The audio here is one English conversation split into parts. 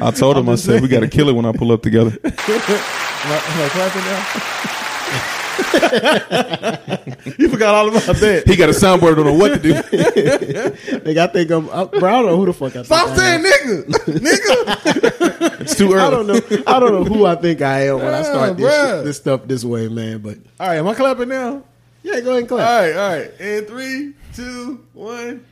I told him, I said, we got to kill it when I pull up together. Am I, am I clapping now? you forgot all about that. He got a soundboard, don't know what to do. Nigga, I think I'm. I, bro, I don't know who the fuck I think Stop I am. saying nigga, nigga. It's too early. I early. don't know. I don't know who I think I am when I start this, bruh. shit- this stuff this way, man. But All right, am I clapping now? yeah, go ahead and All clap. right, all right. And three, two, one.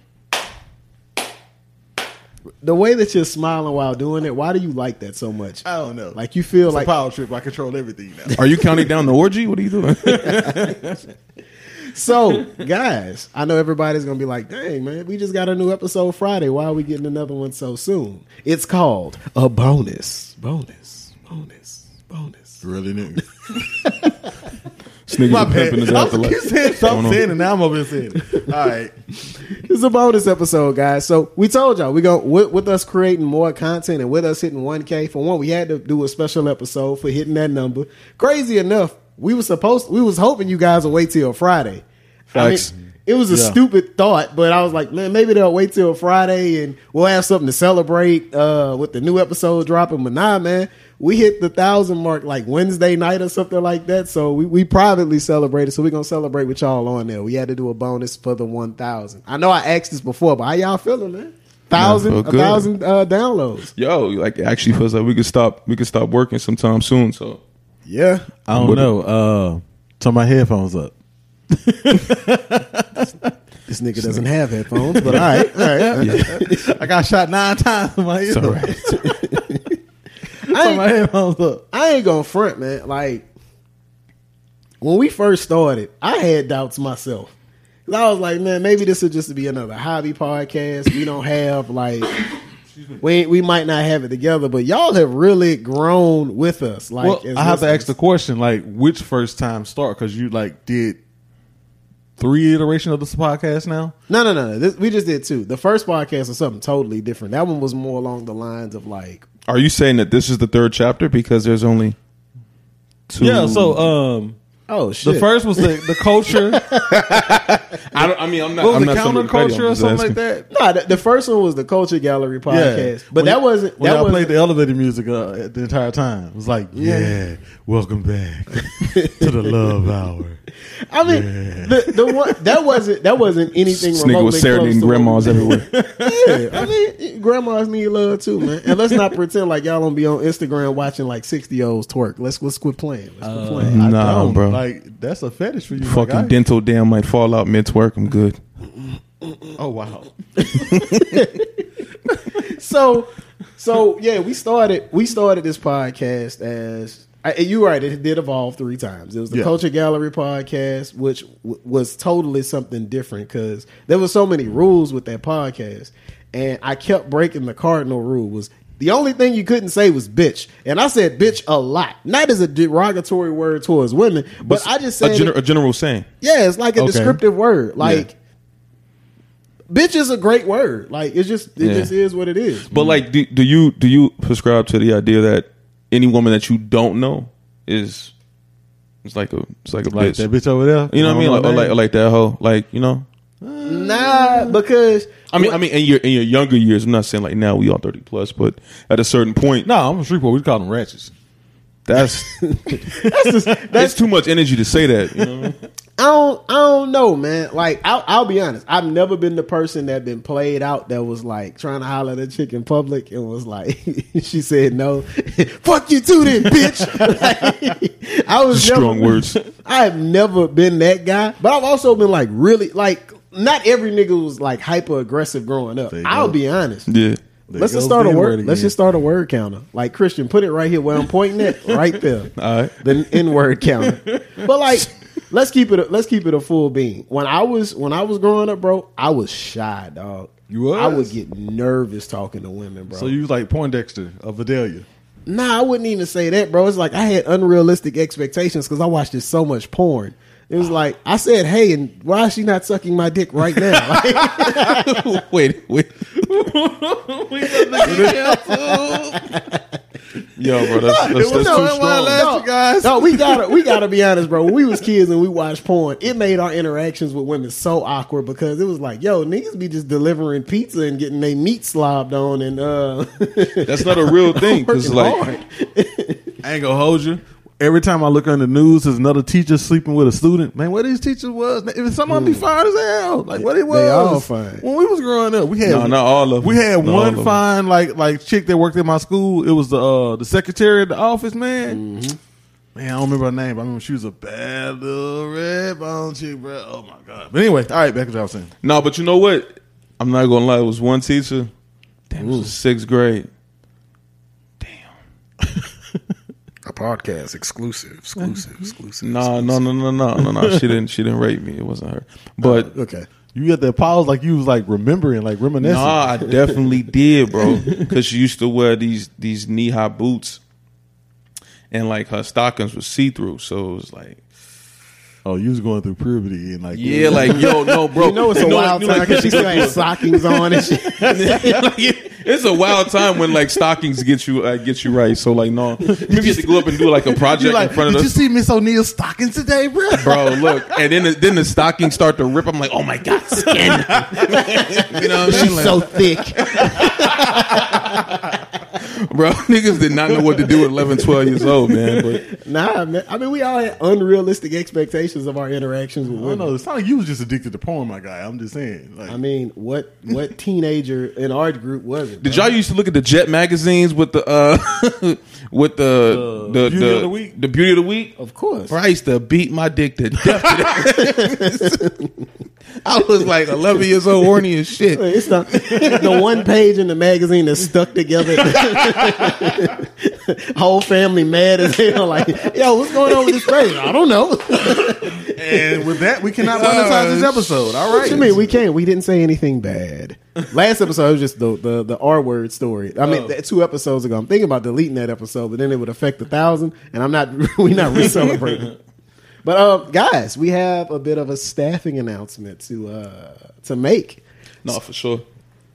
The way that you're smiling while doing it, why do you like that so much? I don't know. Like you feel it's like a power trip. I control everything now. Are you counting down the orgy? What are you doing? so, guys. I know everybody's gonna be like, "Dang, man, we just got a new episode Friday. Why are we getting another one so soon?" It's called a bonus, bonus, bonus, bonus. really, nigga. This nigga's My a pimp in his bad. I'm afterlife. keep saying, Going stop saying it. Now I'm over here saying it. All right. It's a bonus episode, guys. So we told y'all we go with, with us creating more content and with us hitting 1K. For one, we had to do a special episode for hitting that number. Crazy enough, we were supposed we was hoping you guys would wait till Friday. Facts. I mean, it was a Yeah. stupid thought, but I was like, man, maybe they'll wait till Friday and we'll have something to celebrate uh, with the new episode dropping. But nah, man, we hit the thousand mark like Wednesday night or something like that. So we, we privately celebrated. So we're gonna celebrate with y'all on there. We had to do a bonus for the one thousand. I know I asked this before, but how y'all feeling, man? Thousand, feel a thousand uh, downloads. Yo, like it actually feels like we could stop. We could stop working sometime soon. So Yeah, I don't know. Uh, turn my headphones up. this nigga doesn't have headphones, but all right, all right. I got shot nine times in my ear. it's all right. I ain't, headphones. I ain't gonna front, man. Like when we first started, I had doubts myself. 'Cause I was like, man, maybe this will just be another hobby podcast. We don't have like we we might not have it together, but y'all have really grown with us. Like, Well, as I have to ask the question, like, which first time start? Because you like did three iteration of this podcast now. No, no, no, no. This, we just did two. The first podcast was something totally different. That one was more along the lines of like, Are you saying that this is the third chapter because there's only two? Yeah. So, um, oh shit. the first was the the culture. I don't. I mean, I'm not. what was I'm the counterculture or something like asking. that? Nah, the, the first one was the Culture Gallery podcast, but When- that wasn't when that y'all was played the elevator music uh, the entire time. It was like, yeah, welcome back to the love hour. I mean, Yeah. the the one that wasn't that wasn't anything. This nigga was remotely serenading close to what grandmas everywhere. Yeah, I mean, grandmas need love too, man. And let's not pretend like y'all don't be on Instagram watching like sixty olds twerk. Let's let's quit playing. Let's quit playing. I Nah, bro. Like that's a fetish for you. Fucking like, I- dental dam might fall out mid twerk. I'm good. Oh wow. So, so yeah, we started we started this podcast as I, you're right. It did evolve three times. It was the Yeah. Culture Gallery podcast, which w- was totally something different because there were so many rules with that podcast, and I kept breaking the cardinal rule. Was the only thing you couldn't say was bitch, and I said bitch a lot, not as a derogatory word towards women, but I just said a, it- gener- a general saying. yeah, it's like a Okay. descriptive word. Like, bitch is a great word. Like, it's just it Yeah. just is what it is. But like, do, do you do you prescribe to the idea that any woman that you don't know is it's like a it's like a Like bitch? that bitch over there. You know what I mean? Like, or like or like that hoe. Like you know. Nah, because I mean, I mean, in your in your younger years, I'm not saying like now we all 30 plus, but at a certain point, no, I'm a street boy. We call them ratchets. that's that's too much energy to say that. You know? I don't, I don't know, man. Like, I'll, I'll be honest. I've never been the person that been played out that was like trying to holler at a chick in public and was like, she said no. Fuck you too, then, bitch. Like, I was Strong never- words. I have never been that guy, but I've also been like really like. Not every nigga was like hyper aggressive growing up. I'll be honest. Yeah. There Let's just start the a N-word word. Let's just start a word counter. Like Christian, put it right here where I'm pointing at, right there. All right. The N word counter. But like, let's keep it. A, let's keep it a full beam. When I was when I was growing up, bro, I was shy, dog. You was? I would get nervous talking to women, bro. So you was like Poindexter of Vidalia. nah, I wouldn't even say that, bro. It's like I had unrealistic expectations because I watched this so much porn. It was like I said, "Hey, and why is she not sucking my dick right now?" Like, wait, wait. Yo, bro, that's, that's, It was that's no, too that's strong. No, you guys. no, we gotta we gotta be honest, bro. When we was kids and we watched porn, it made our interactions with women so awkward because it was like, yo, niggas be just delivering pizza and getting their meat slobbed on, and uh, That's not a real thing because like. I ain't gonna hold you. Every time I look on the news, there's another teacher sleeping with a student. Man, what these teachers was? If some of them be fine as hell, like what it was. They all fine. When we was growing up, we had No, not all of them. We had Not one fine like like chick that worked at my school. It was the uh, the secretary of the office, man. Mm-hmm. Man, I don't remember her name. But I remember she was a bad little red bone chick, bro. Oh my god. But anyway, all right, back to what I was saying. no, but you know what? I'm not gonna lie. It was one teacher. Damn, it was sixth grade. A podcast exclusive, exclusive, mm-hmm. exclusive. No, no, no, no, no, no, no. She didn't. She didn't rape me. It wasn't her. But uh, okay. You got that pause like you was like remembering, like reminiscing. Nah, I definitely did, bro. Because she used to wear these these knee high boots, and like her stockings were see through, so it was like, Oh, you was going through puberty and like yeah, like yo, no, bro. You know it's a wild you time like- because she still had stockings on and shit. Like, it's a wild time when like stockings get you uh, get you right. So like, no, maybe you have to go up and do like a project like, in front of. Us. Did of you see Miss O'Neill's stockings today, bro? Bro, look, and then the, then the stockings start to rip. I'm like, oh my god, skin. you know what I mean? Like, so thick. bro, niggas did not know what to do at 11, 12 years old, man. But Nah, man. I mean, we all had unrealistic expectations of our interactions with I don't women. know. It's not like you was just addicted to porn, my guy. I'm just saying. Like, I mean, what what teenager in our group was it? Did bro? y'all used to look at the Jet magazines with the uh with the the, Beauty of the Week? the beauty of the week? Of course. Bro, I used to beat my dick to death. I was like 11 years old, horny as shit. It's the, the one page in the magazine that's stuck together. Whole family mad as hell. Like, yo, what's going on with this page? I don't know. and with that, we cannot monetize this episode. All right. What you mean? We can't. We didn't say anything bad. Last episode was just the the, the R word story. I mean, that two episodes ago. I'm thinking about deleting that episode, but then it would affect a thousand, and I'm not. We're not re-celebrating. but uh, guys, we have a bit of a staffing announcement to uh to make. No, for sure.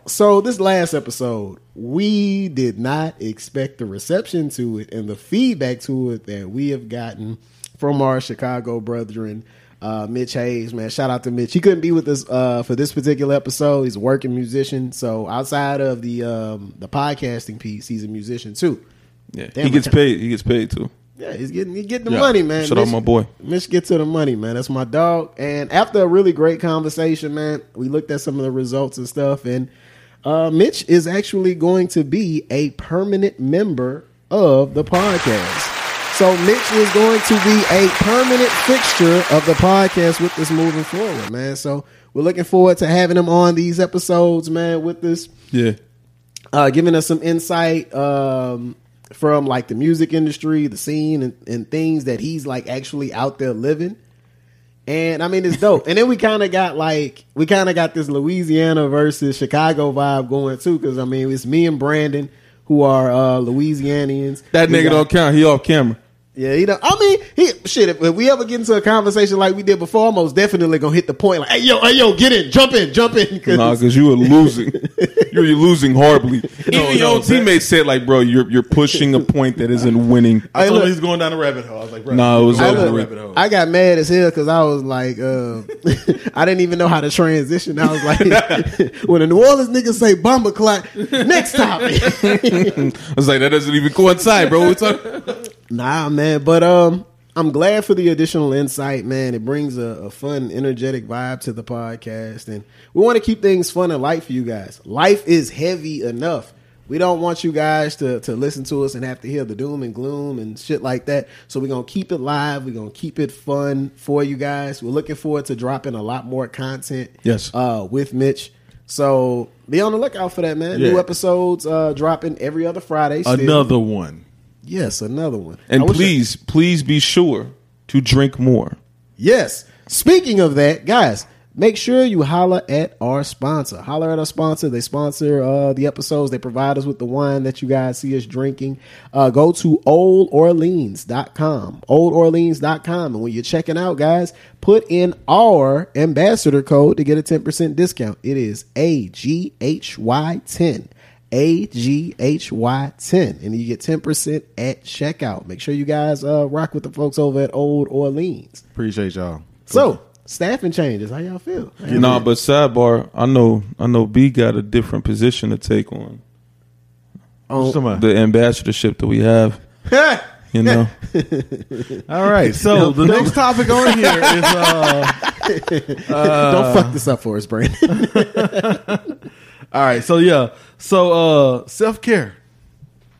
So this last episode, we did not expect the reception to it and the feedback to it that we have gotten from our Chicago brethren, uh, Mitch Hayes. Man, shout out to Mitch. He couldn't be with us uh, for this particular episode. He's a working musician. So outside of the um, the podcasting piece, he's a musician too. Yeah, Damn, he gets paid. He gets paid too. Yeah, he's getting he getting the Yeah. money, man. Shout out Mitch- my boy. Mitch get to the money, man. That's my dog. And after a really great conversation, man, we looked at some of the results and stuff, and uh, Mitch is actually going to be a permanent member of the podcast. So Mitch is going to be a permanent fixture of the podcast with this moving forward, man. So we're looking forward to having him on these episodes, man, with this Yeah. uh, giving us some insight um, from like the music industry, the scene, and, and things that he's like actually out there living. And I mean, it's dope. and then we kind of got like we kind of got this Louisiana versus Chicago vibe going too, because I mean, it's me and Brandon who are uh, Louisianians. That We nigga got- don't count. He off camera. Yeah, you know. I mean, he shit. If, if we ever get into a conversation like we did before, I'm most definitely gonna hit the point. Like, hey yo, hey yo, get in, jump in, jump in. 'cause- Nah, because you were losing. you're, you're losing horribly. Even your no, own teammates said, like, bro, you're you're pushing a point that isn't winning. I Hey, told look. him he's going down the rabbit hole. I was like, bro, Nah, it was you're I, going down over. the rabbit hole. I got mad as hell because I was like, uh, I didn't even know how to transition. I was like, when the New Orleans niggas say bomber clock, next topic. I was like, that doesn't even coincide, bro. What's up? Nah, man, but um, I'm glad for the additional insight, man. It brings a, a fun, energetic vibe to the podcast, and we want to keep things fun and light for you guys. Life is heavy enough. We don't want you guys to, to listen to us and have to hear the doom and gloom and shit like that. So we're gonna keep it live. We're gonna keep it fun for you guys. We're looking forward to dropping a lot more content. Yes. uh, with Mitch. So be on the lookout for that, man. Yeah. New episodes uh, dropping every other Friday. still. Another one. Yes, another one. And I wish I- please, please be sure to drink more. Yes. Speaking of that, guys, make sure you holler at our sponsor. Holler at our sponsor. They sponsor uh, the episodes. They provide us with the wine that you guys see us drinking. Uh, go to oldorleans.com. Oldorleans.com. And when you're checking out, guys, put in our ambassador code to get a 10% discount. It is AGHY10. A G H Y 10. And you get 10% at checkout. Make sure you guys uh, rock with the folks over at Old Orleans. Appreciate y'all. So, staffing changes. How y'all feel? You Nah, but sidebar, I know I know B got a different position to take on On- Somebody. the ambassadorship that we have. You know, All right. So the next topic on here is uh Don't fuck this up for us, Brandon. All right, so yeah. So uh self care.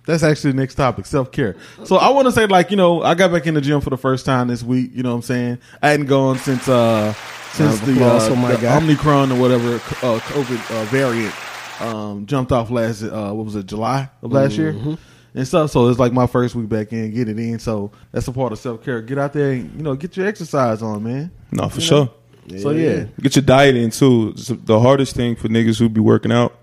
That's actually the next topic, self care. So I want to say, like, you know, I got back in the gym for the first time this week. You know what I'm saying? I hadn't gone since uh since Round the, applause uh, for my the guy. Omicron or whatever uh, COVID uh, variant um, jumped off last uh, what was it July of last Mm-hmm. year and stuff. So it's like my first week back in, get it in. So that's a part of self care. Get out there, and, you know, get your exercise on, man. no, for sure. So yeah, Get your diet in too. It's the hardest thing for niggas who be working out.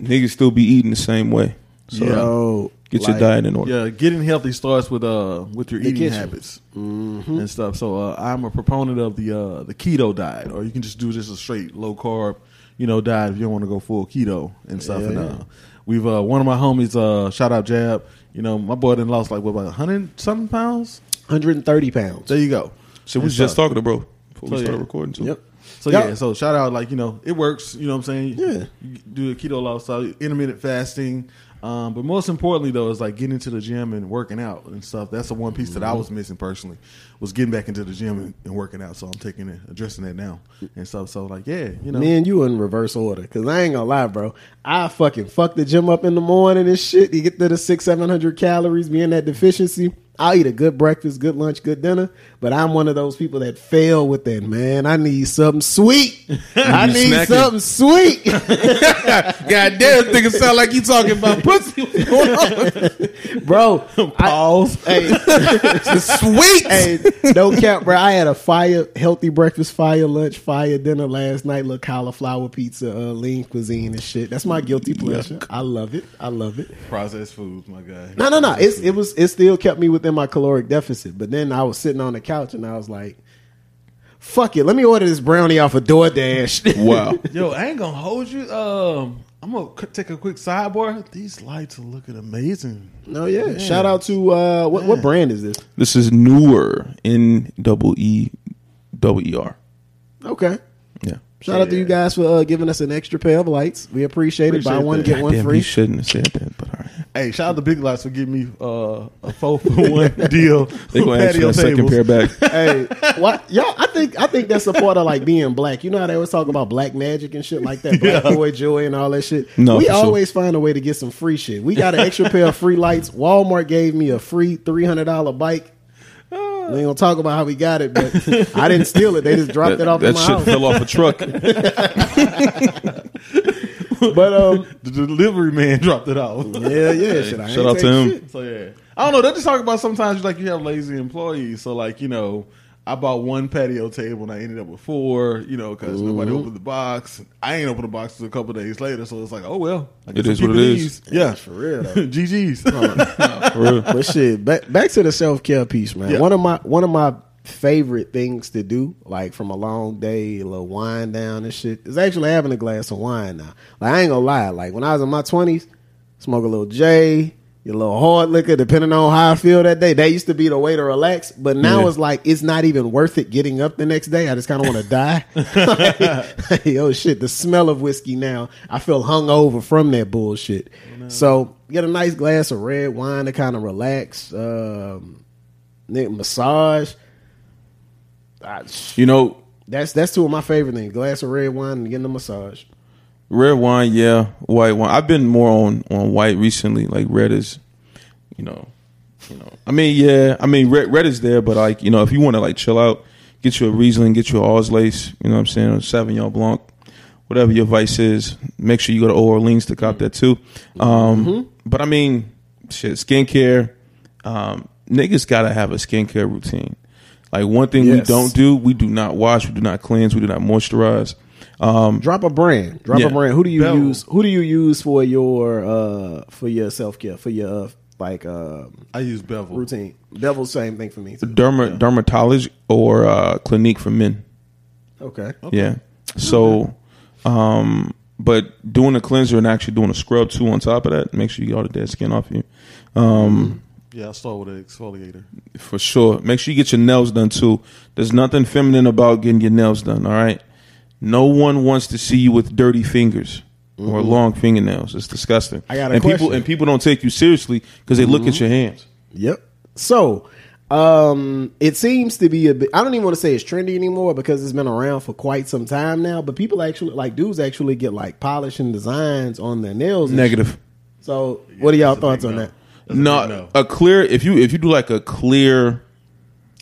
Niggas still be eating the same way. So Yo, get like, your diet in order. yeah. Getting healthy starts with uh with your The eating kitchen. habits and stuff. So uh, I'm a proponent of the uh the keto diet, or you can just do just a straight low carb, you know, diet if you don't want to go full keto and stuff. Yeah, and yeah. uh, we've uh one of my homies, uh shout out Jab. You know, my boy done lost like what about hundred something pounds. 130 pounds. There you go. So we was just talking to bro before we So, started yeah. recording too. Yep. So Y'all- yeah, so shout out like you know it works. You know what I'm saying? Yeah. You do a keto lifestyle, intermittent fasting. Um, but most importantly though is like getting to the gym and working out and stuff. That's the one piece that I Mm-hmm. was missing personally was getting back into the gym and, and working out. So I'm taking it, addressing that now and stuff. So like yeah, you know, Me and you in reverse order. Cause I ain't gonna lie, bro. I fucking fuck the gym up in the morning and shit. You get to the six, seven hundred calories, be in that deficiency. I'll eat a good breakfast, good lunch, good dinner. But I'm one of those people that fail with that, man. I need something sweet. I need snacking. something sweet. God damn, nigga sound like you talking about pussy. bro. pause. Hey, Sweet. hey, no cap, bro. I had a fire, healthy breakfast, fire lunch, fire dinner last night. Little cauliflower pizza, uh, lean cuisine and shit. That's my guilty pleasure. I love it. I love it. Processed foods, my guy. No, no, no. It's, it was. It still kept me within my caloric deficit. But then I was sitting on the couch and I was like, "Fuck it, let me order this brownie off of DoorDash." Wow. Yo, I ain't gonna hold you. Um, I'm gonna c- take a quick sidebar. These lights are looking amazing. no, yeah. Shout out to uh, what what brand is this? This is Neewer N double E double E R. Okay. Yeah. Shout out to you guys for uh, giving us an extra pair of lights. We appreciate, it. Buy Appreciate one that. get one Damn, free. he shouldn't have said that, but all right. Hey, shout out to Big Lots for giving me uh, a four for one deal. They gonna ask patio that second pair back. hey, what y'all? I think I think that's a part of like being black. You know how they always talk about black magic and shit like that, black boy joy and all that shit. No, we for sure. always find a way to get some free shit. We got an extra pair of free lights. Walmart gave me a free three hundred dollar bike. We ain't gonna talk about how we got it, but I didn't steal it. They just dropped That, it off that shit house. fell off a truck. But um, The delivery man dropped it off. yeah, yeah. Shit, I shout out to him. shit. So yeah, I don't know. They just talk about sometimes like you have lazy employees. So like you know, I bought one patio table and I ended up with four. You know, because nobody opened the box. I ain't opened the box until a couple days later. So it's like, oh well, I guess It what it is. it these. Yeah, For real though. GG's. For real. but shit, back back to the self care piece, man. Yeah. One of my one of my favorite things to do, like from a long day, a little wind down and shit, is actually having a glass of wine now. Like I ain't gonna lie, like when I was in my twenties, smoke a little J, your little hard liquor, depending on how I feel that day. That used to be the way to relax, but now Yeah. it's like it's not even worth it getting up the next day. I just kind of want to die. like, oh shit, the smell of whiskey now. I feel hungover from that bullshit. So get a nice glass of red wine to kind of relax. Um, massage. I- You know, that's that's two of my favorite things: glass of red wine and getting a massage. red wine, yeah, white wine. I've been more on on white recently. Like red is, you know, you know. I mean, yeah, I mean red red is there, but like you know, if you want to like chill out, get you a Riesling, get you a Auslese, you know what I'm saying, or Sauvignon Blanc, whatever your vice is. Make sure you go to Orleans to cop that too. Um, But I mean, shit, skincare. Um, niggas gotta have a skincare routine. Like one thing we don't do, we do not wash, we do not cleanse, we do not moisturize. Um, Drop a brand. Drop Yeah. a brand. Who do you Bevel. use? Who do you use for your uh for your self care for your uh, like uh, I use Bevel. routine? Bevel, same thing for me. Too. derma, dermatology or uh, clinique for men. Okay. Yeah. So, um, but doing a cleanser and actually doing a scrub too on top of that, make sure you get all the dead skin off you. Um, Yeah, I start with an exfoliator. for sure. Make sure you get your nails done too. There's nothing feminine about getting your nails done. All right. No one wants to see you with dirty fingers or long fingernails. It's disgusting. I got a and people question. and people don't take you seriously because they look at your hands. Yep. So, um, it seems to be a bit. I don't even want to say it's trendy anymore because it's been around for quite some time now. But people actually like dudes actually get like polishing designs on their nails. Negative. shit. So, what are y'all thoughts on no. that? That's a No, big no. a clear. If you if you do like a clear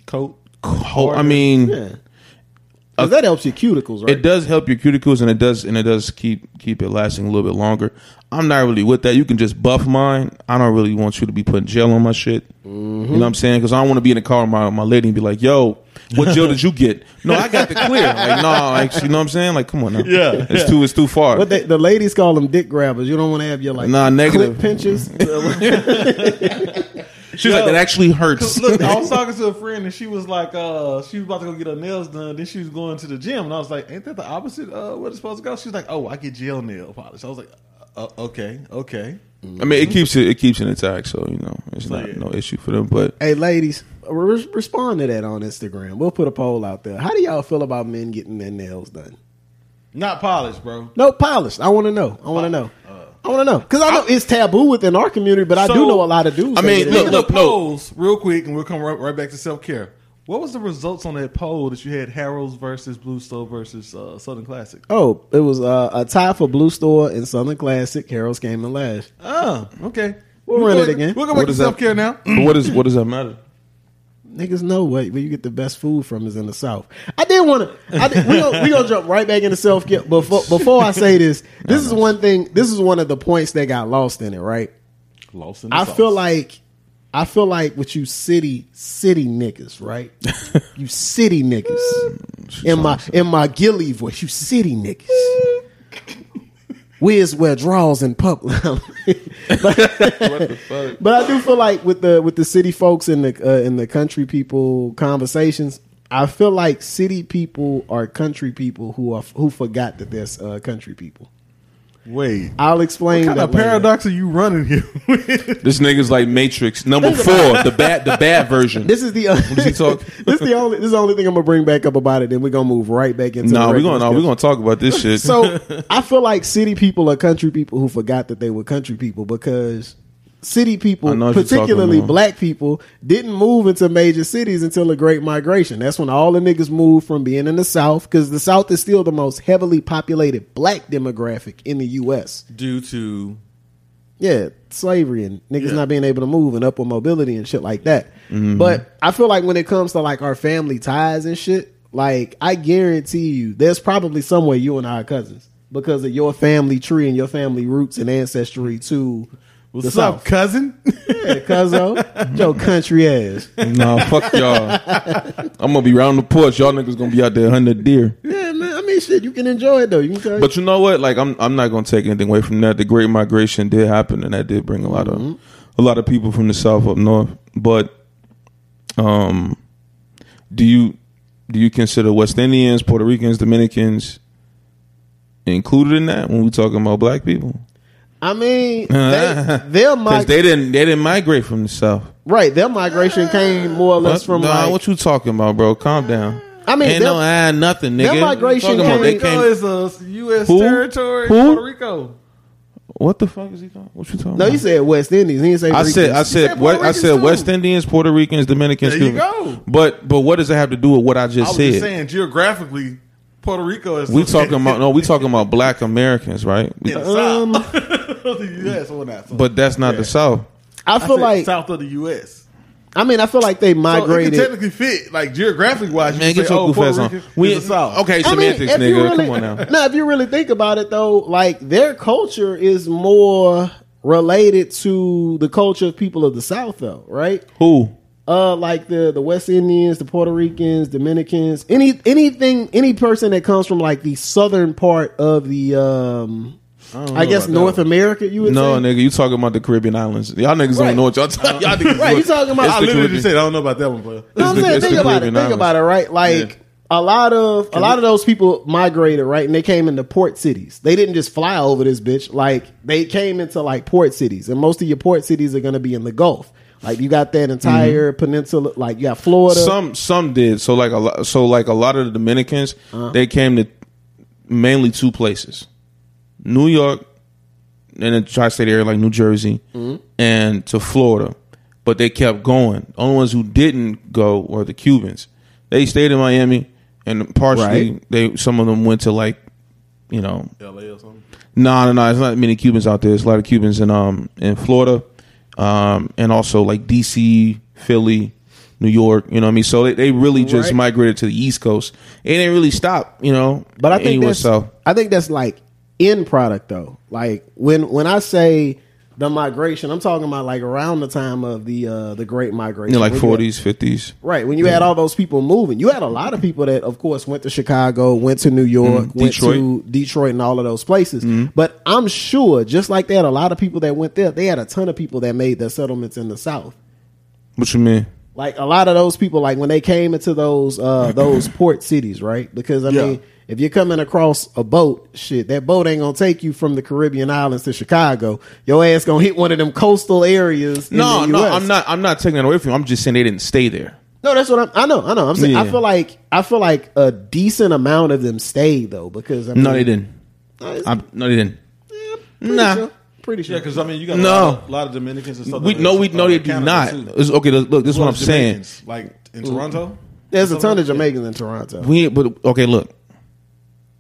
coat. coat, I mean, Yeah, because that helps your cuticles, right? it does help your cuticles and it does and it does keep keep it lasting a little bit longer. I'm not really with that. You can just buff mine. I don't really want you to be putting gel on my shit. You mm-hmm. know what I'm saying? Because I don't want to be in the car with my my lady and be like, "Yo, what gel did you get?" No, I got the clear. Like, no, like you know what I'm saying? Like, come on now. Yeah, it's yeah. too it's too far. But they, the ladies call them dick grabbers. You don't want to have your like Nah, negative. clip pinches. She's like, "It actually hurts." Look, I was talking to a friend and she was like, uh, she was about to go get her nails done. Then she was going to the gym, and I was like, "Ain't that the opposite? Uh, what it's supposed to go?" She's like, "Oh, I get gel nail polish." I was like, uh, "Okay, okay." I mean, it keeps it it keeps it intact, so you know, it's not yeah. no issue for them. But hey, ladies, re- respond to that on Instagram. We'll put a poll out there. How do y'all feel about men getting their nails done? Not polished, bro. No, polished. I want to know. I want to know. I want to know because I know it's taboo within our community, but I do know a lot of dudes. I mean, get it look, done. look, the polls real quick, and we'll come right, right back to self care. What was the results on that poll that you had Harold's versus Blue Store versus uh, Southern Classic? Oh, it was uh, a tie for Blue Store and Southern Classic. Harold's came in last. Oh, okay. We'll run go- it again. We'll go back to is self care now. but what is what does that matter? Niggas know what where you get the best food from is in the South. I didn't want to. We gonna, we gonna jump right back into self care. Before before I say this, this is one thing. This is one of the points that got lost in it. Right. Lost in the I sauce. feel like I feel like with you city city niggas, right? you city niggas. In my in my Gilly voice, you city niggas. Wiz wear draws in public. What the fuck? But I do feel like with the with the city folks and the uh, and the country people conversations, I feel like city people are country people who are who forgot that there's uh, country people. Wait, I'll explain what kind that of later. paradox are you running here? This nigga's like Matrix number four, the bad the bad version. This is the is he talking? this is the only this is the only thing I'm gonna bring back up about it. Then we're gonna move right back into. No, the we're gonna no, we're gonna talk about this shit. So I feel like city people are country people who forgot that they were country people because city people, know what you're particularly black people, didn't move into major cities until the Great Migration. That's when all the niggas moved from being in the South because the South is still the most heavily populated black demographic in the U.S. Due to Yeah, slavery and niggas Yeah. not being able to move and upward mobility and shit like that. Mm-hmm. But I feel like when it comes to like our family ties and shit, like I guarantee you, there's probably somewhere you and I are cousins because of your family tree and your family roots and ancestry to what's the up, South. cousin? Yeah, cuzzo, your country ass. no, fuck y'all. I'm gonna be round the porch. Y'all niggas gonna be out there hunting deer. Yeah, man. I mean, shit, you can enjoy it though. You can tell. But you know what? Like I'm I'm not gonna take anything away from that. The Great Migration did happen, and that did bring a lot of a lot of people from the South up north. But um, do you do you consider West Indians, Puerto Ricans, Dominicans included in that when we talking about black people? I mean, they, their Because mig- they didn't they didn't migrate from the South. right, their migration came more or less from Nah, like. what you talking about, bro? Calm down. I mean, ain't their- no ah nothing, their nigga. migration Talking about came- they Rico came. is a U.S. Who? territory. Who? Puerto Rico. What the fuck is he talking? What you talking? no, about? you said West Indies. He didn't say. I said, I Ricans. said, said what? I Ricans said too. West Indians, Puerto Ricans, Dominicans. There you Cubans. go. But but what does it have to do with what I I just was said? just saying geographically, Puerto Rico is. we talking about no, we talking about Black Americans, right? We- in the Um, South. the U.S. or not. So but that's not Yeah. the South. I I feel said like south of the U.S. I mean, I feel like they So it migrated. can technically fit, like geographically wise. Man, can get say, your oh, goof ass on. We is the South. okay, I mean, semantics, nigga. really, Come on now. Now, if you really think about it, though, like their culture is more related to the culture of people of the South, though, right? Who? Uh, like the the West Indians, the Puerto Ricans, Dominicans, any anything, any person that comes from like the southern part of the, um, don't I, guess North that America. You would No, say? nggonna, you talking about the Caribbean islands? Y'all niggas Right. don't know what y'all talking. Y'all niggas right? You talking about? I literally Caribbean. just said I don't know about that one, but No, I'm the- saying, think the about it. Caribbean Think about it, right? Like a lot of a lot of those people migrated right, and they came into port cities. They didn't just fly over this bitch. Like they came into like port cities, and most of your port cities are going to be in the Gulf. Like you got that entire peninsula. Like you got Florida. Some some did. So like a lot. So like a lot of the Dominicans, Uh-huh. they came to mainly two places: New York and the tri-state area like New Jersey, Mm-hmm. and to Florida. But they kept going. Only ones who didn't go were the Cubans. They stayed in Miami, and partially Right. they some of them went to like, you know, L.A. or something. no, no, no. It's not many Cubans out there. There's a lot of Cubans in um in Florida, um, and also like DC, Philly, New York. You know what I mean? So they, they really just Right. migrated to the East Coast. It didn't really stop. You know, But I think anywhere that's south. I think that's like end product though. Like when when I say the migration, I'm talking about like around the time of the uh the Great Migration, like When you had- forties, fifties. right? When you had all those people moving, you had a lot of people that, of course, went to Chicago, went to New York, Mhm. went Detroit. to Detroit, and all of those places. But I'm sure, just like they had a lot of people that went there, they had a ton of people that made their settlements in the South. What you mean? Like a lot of those people, like when they came into those uh those port cities, right? Because I Yeah. mean, if you're coming across a boat, shit, that boat ain't gonna take you from the Caribbean islands to Chicago. Your ass gonna hit one of them coastal areas. in No, the no, US. I'm not. I'm not taking that away from you. I'm just saying they didn't stay there. No, that's what I'm. I know. I know. I'm saying. I feel like I feel like a decent amount of them stayed though, because I mean, No, they didn't. No, I'm, no, they didn't. pretty Nah. sure. Pretty sure. Yeah, because I mean, you got a, lot, of, lot of Dominicans and stuff. We that- no, we uh, no, they do Canada, not. too. It's, okay, look, look, this is what I'm saying. Like in Toronto. There's a ton of Yeah. Jamaicans in Toronto. We but okay, look.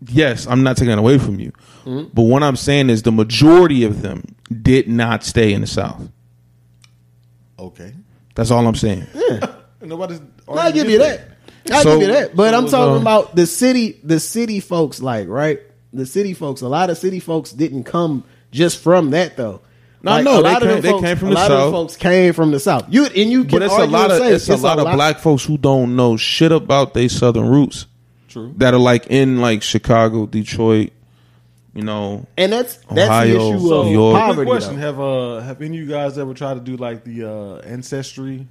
Yes, I'm not taking it away from you. Mm-hmm. But what I'm saying is the majority of them did not stay in the South. Okay. That's all I'm saying. Yeah. Nobody's. I give you that. I So- give you that. But so I'm talking uh, about the city. The city folks, like right. The city folks. A lot of city folks didn't come just from that though. No, I Like, know. a They lot of came- them they folks- came from a the lot of South. folks came from the south. You and you can But it's a lot of say it's a lot of black folks who don't know shit about their southern roots. True. That are like in like Chicago, Detroit, you know. and that's that's Ohio, the issue of New York. poverty. Quick question: though. Have uh have any of you guys ever tried to do like the uh ancestry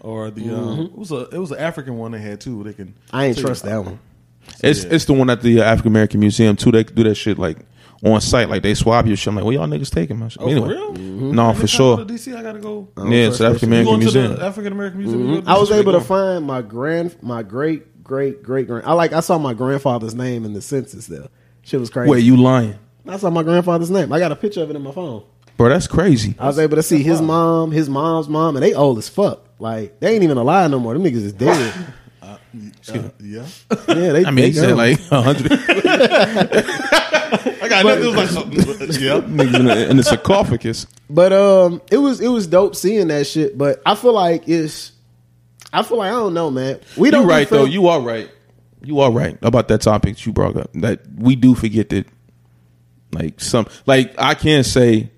or the uh, it was a it was an African one they had too. They can I ain't tell you- trust that one. It's yeah. it's the one at the African American Museum too. They do that shit like on site, like they swab your shit. I'm like, well, y'all niggas taking my shit. Oh, anyway, for real? no, Next for time I sure. go to DC, I gotta go. Yeah, it's African You American going to Museum. the African American Museum? You go to I was DC, able to find my grand, my great, great, great grand. I like. I saw my grandfather's name in the census. There, shit was crazy. Wait, you lying, I saw my grandfather's name. I got a picture of it in my phone. bro? That's crazy. I was able to see his mom, his mom's mom, and they old as fuck. Like they ain't even alive no more. Them niggas is dead. Uh, yeah, yeah, they. I mean, they he said like a hundred I got nothing. It was like something. yeah. niggas in the, in the sarcophagus. But um, it was it was dope seeing that shit. But I feel like it's. I feel like I don't know, man. We don't You're right though. You are right. You are right about that topic you brought up. That we do forget that, like some, like I can't say,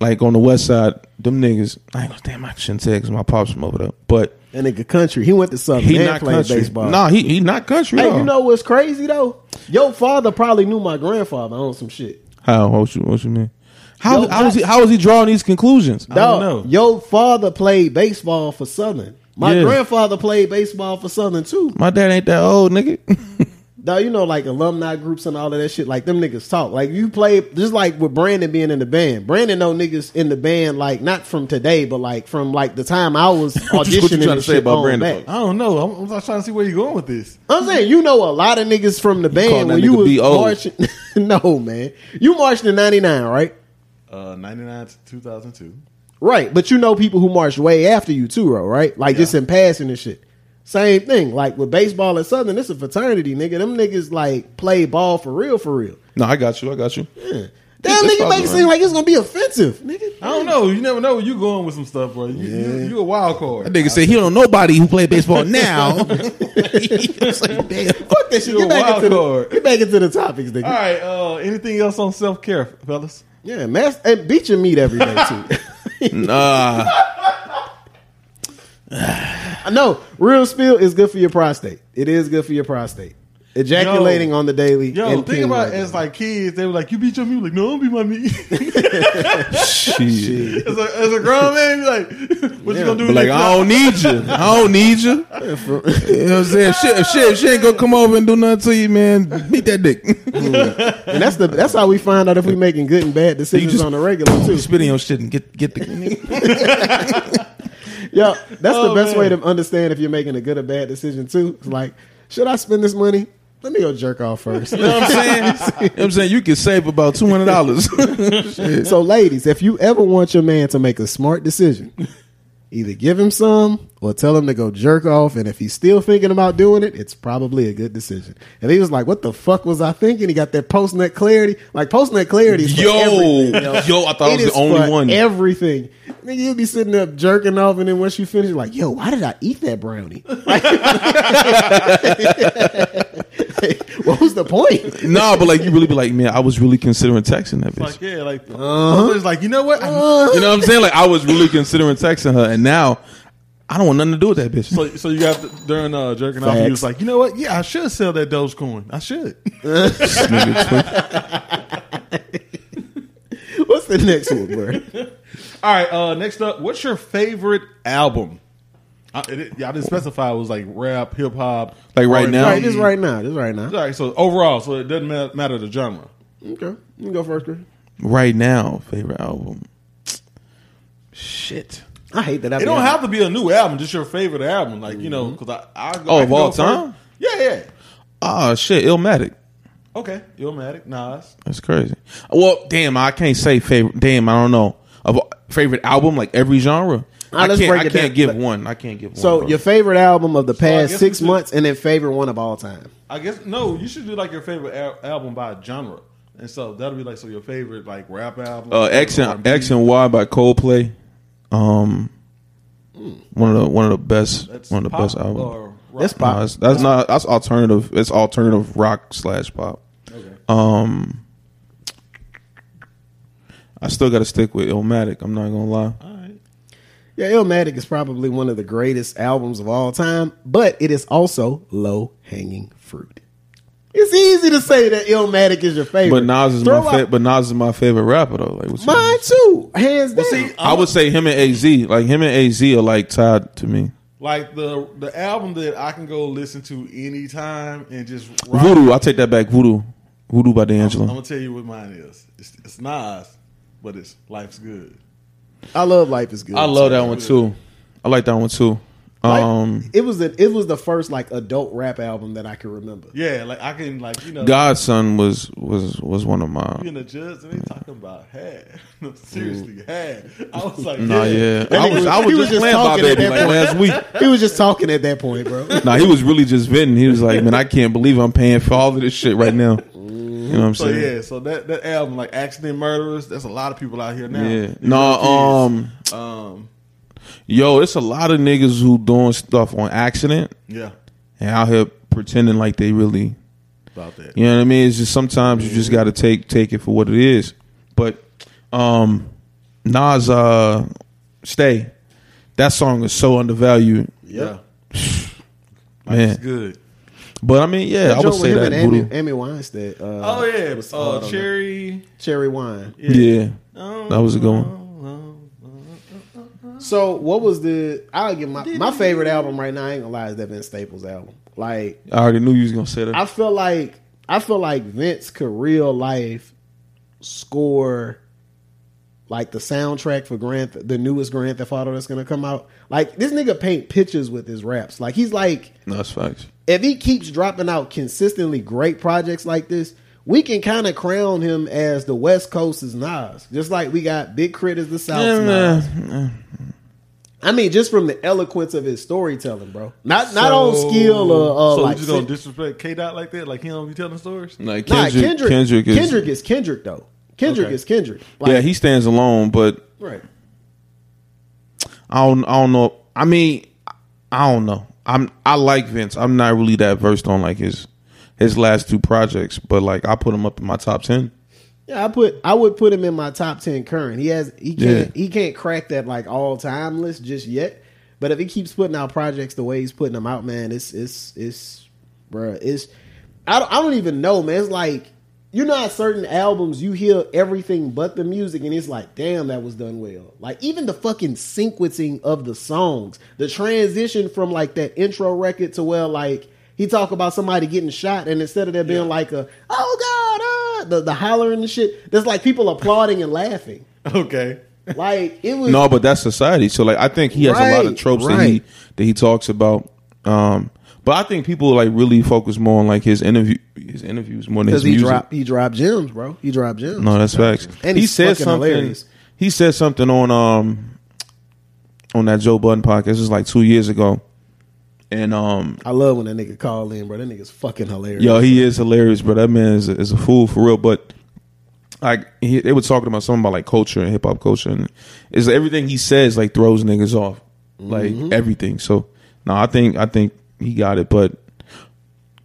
like on the west side, them niggas. I ain't gonna damn. I shouldn't say because my pops from over there, but that nigga country. He went to Southern he not played country. baseball. Nah, he he not country. Hey, you know what's crazy though? Your father probably knew my grandfather on some shit. how? What you what you mean? How Yo, how is he how is he drawing these conclusions? I don't know. Your father played baseball for Southern. My Yeah. grandfather played baseball for Southern too. My dad ain't that old, nigga. Dog, you know, like alumni groups and all of that shit. Like them niggas talk. Like you play just like with Brandon being in the band. Brandon know niggas in the band like not from today, but like from like the time I was auditioning. What you- trying to say about Brandon, back. I don't know. I'm, I'm trying to see where you're going with this. I'm saying you know a lot of niggas from the calling band when you nigga was old. marching. no man, you marched in '99, right? Uh, 99 to 2002. Right, but you know people who marched way after you too, bro, right? Like just in passing and shit. Same thing. Like with baseball at Southern, it's a fraternity, nigga. Them niggas like play ball for real, for real. no, I got you. I got you. Damn, That's nigga, probably make it right. seem like it's gonna be offensive, nigga. I don't know. You never know where you going with some stuff, bro. You, you, you a wild card. That nigga said he don't know nobody who play baseball now. Like, damn. Fuck that shit. You Get a back, wild into the, card. get back into the topics, nigga. All right. Uh, anything else on self care, fellas? Yeah, man. And beat your meat every day too. Nah. Know real spill is good for your prostate. It is good for your prostate. Ejaculating Yo. on the daily. Yo, and think peeing about like it as like kids. They were like, "You beat your meat." Like, no, don't beat my meat. Shit. as, a, as a grown man, you like, what you gonna do? Like, I don't need you. I don't need you. You know what I'm saying? Shit, shit, she ain't gonna come over and do nothing to you, man. Beat that dick. Mm. and that's the that's how we find out if we making good and bad decisions just- on the regular too. Spit in your shit and get get the. Yeah, that's the Oh, best way to understand if you're making a good or bad decision too. It's like, should I spend this money? Let me go jerk off first. You know what I'm saying? you know I'm saying? You can save about two hundred dollars. so, ladies, if you ever want your man to make a smart decision, either give him some or tell him to go jerk off. And if he's still thinking about doing it, it's probably a good decision. And he was like, "What the fuck was I thinking?" He got that post nut clarity. Like post nut clarity. Is for Yo, everything, yo, I thought I was the only for one. Everything. Nigga, you'll be sitting up jerking off, and then once you finish, you're like, "Yo, why did I eat that brownie?" Like, what was the point? no, but like you really be like, man, I was really considering texting that bitch. Like, yeah, like, uh-huh. it's like, you know what? I- uh-huh. you know what I'm saying? Like I was really considering texting her, and now I don't want nothing to do with that bitch. so, so you got the, during uh, jerking off, you was like, you know what? Yeah, I should sell that Dogecoin. I should. What's the next one, bro? All right. Uh, next up, what's your favorite album? I, it, it- yeah, I didn't specify. It was like rap, hip hop, Like right R&B. now? Right, just right now, This right now. All right. So overall, so it doesn't ma- matter the genre. Okay, you can go first, Chris. right now, favorite album. Shit. I hate that. I It don't have to be a new album, just your favorite album. Like you know, because I, I go, Oh, I of all go time? first. Yeah, yeah. Oh shit, Illmatic. Okay, Illmatic, Nas. That's crazy. Well, damn, I can't say favorite. Damn, I don't know. Of favorite album, like every genre. Ah, I let's can't. break I it can't down. give one. I can't give one. So bro. your favorite album of the past guess six months, and then favorite one of all time. I guess no. You should do like your favorite al- album by genre, and so that'll be like so your favorite like rap album. uh, X and R&B. X and Y by Coldplay. Um, one of the one of the best That's one of the pop best albums. or? That's pop. No, that's, that's not that's alternative. It's alternative rock slash pop. Okay. Um, I still got to stick with Illmatic. I'm not gonna lie. All right. Yeah, Illmatic is probably one of the greatest albums of all time, but it is also low hanging fruit. It's easy to say that Illmatic is your favorite. But Nas is Throw my out- fa- but Nas is my favorite rapper though. Like what's Mine too, hands down. see, I would say him and Az. Like him and Az are like tied to me. Like the the album that I can go listen to anytime and just rock. Voodoo. I take that back. Voodoo. Voodoo by D'Angelo. I'm D'Angelo. gonna tell you what mine is. It's, it's Nas, but it's Life's Good. I love Life is Good. I love that one too. I like that one too. Like, Um, it was the it was the first like adult rap album that I can remember. Yeah, like I can like you know. God's Son was was was one of my. Being a judge and they talking about had. No, seriously, had. I was like, Nah, yeah. That I nigga was, I was- was he was just just playing by talking at baby that like point. last week. He was just talking at that point, bro. Nah, he was really just venting. He was like, "Man, I can't believe I'm paying for all of this shit right now." You know what I'm So saying? yeah, so that that album like Accident Murderers, there's a lot of people out here now. Yeah. No, young um, um, yo, it's a lot of niggas who doing stuff on accident yeah, and out here pretending like they really. about that. You know what I mean? It's just sometimes you just got to take take it for what it is. But um, Nas, uh, stay. That song is so undervalued, Yeah, man. it's good. But I mean, yeah, I would say with him that. Amy, Amy Winestead. Uh, Oh yeah, was hard uh, on Cherry. cherry wine. Yeah, Oh, that was a good one. So what was the? I'll give my my favorite album right now. I ain't gonna lie, is that Vince Staples album. Like I already knew you was gonna say that. I feel like I feel like Vince could real life score like the soundtrack for Grand the newest Grand Theft Auto that's gonna come out. Like this nigga paint pictures with his raps. Like he's like no, that's facts. if he keeps dropping out consistently great projects like this, we can kind of crown him as the West Coast's Nas. Just like we got Big K.R.I.T. as the South's Yeah, Nas. man. I mean, just from the eloquence of his storytelling, bro. Not not on skill or uh, so like. you just gonna disrespect K Dot like that? Like he don't be telling stories? Like nah, Kendrick, Kendrick, Kendrick, is, Kendrick is Kendrick though. Kendrick Okay. is Kendrick. Like, yeah, he stands alone, but right. I don't, I don't know. I mean, I don't know. I'm, I like Vince. I'm not really that versed on like his, his last two projects, but like I put him up in my top ten. Yeah, I put I would put him in my top ten current. He has he can't Yeah. he can't crack that like all time list just yet. But if he keeps putting out projects the way he's putting them out, man, it's it's it's bruh, it's I don't, I don't even know, man. It's like you know, how certain albums you hear everything but the music, and it's like, damn, that was done well. Like even the fucking sequencing of the songs, the transition from like that intro record to where like he talk about somebody getting shot, and instead of there being like a oh god, ah, the the hollering and shit, there's like people applauding and laughing. Okay. Like it was No, but that's society. So like I think he has a lot of Right, tropes that he that he talks about. Um but I think people like really focus more on like his interview his interviews more than his he music. dropped he dropped gems, bro. He dropped gems. No, that's facts. And he he's said something. hilarious. He said something on um on that Joe Budden podcast. This was like two years ago, and um I love when that nigga call in, bro. That nigga's fucking hilarious. yo, he is hilarious, bro. That man is a, is a fool for real. But like he, they were talking about something about like culture and hip hop culture, and it's everything he says like throws niggas off, like everything. So no, I think I think he got it. But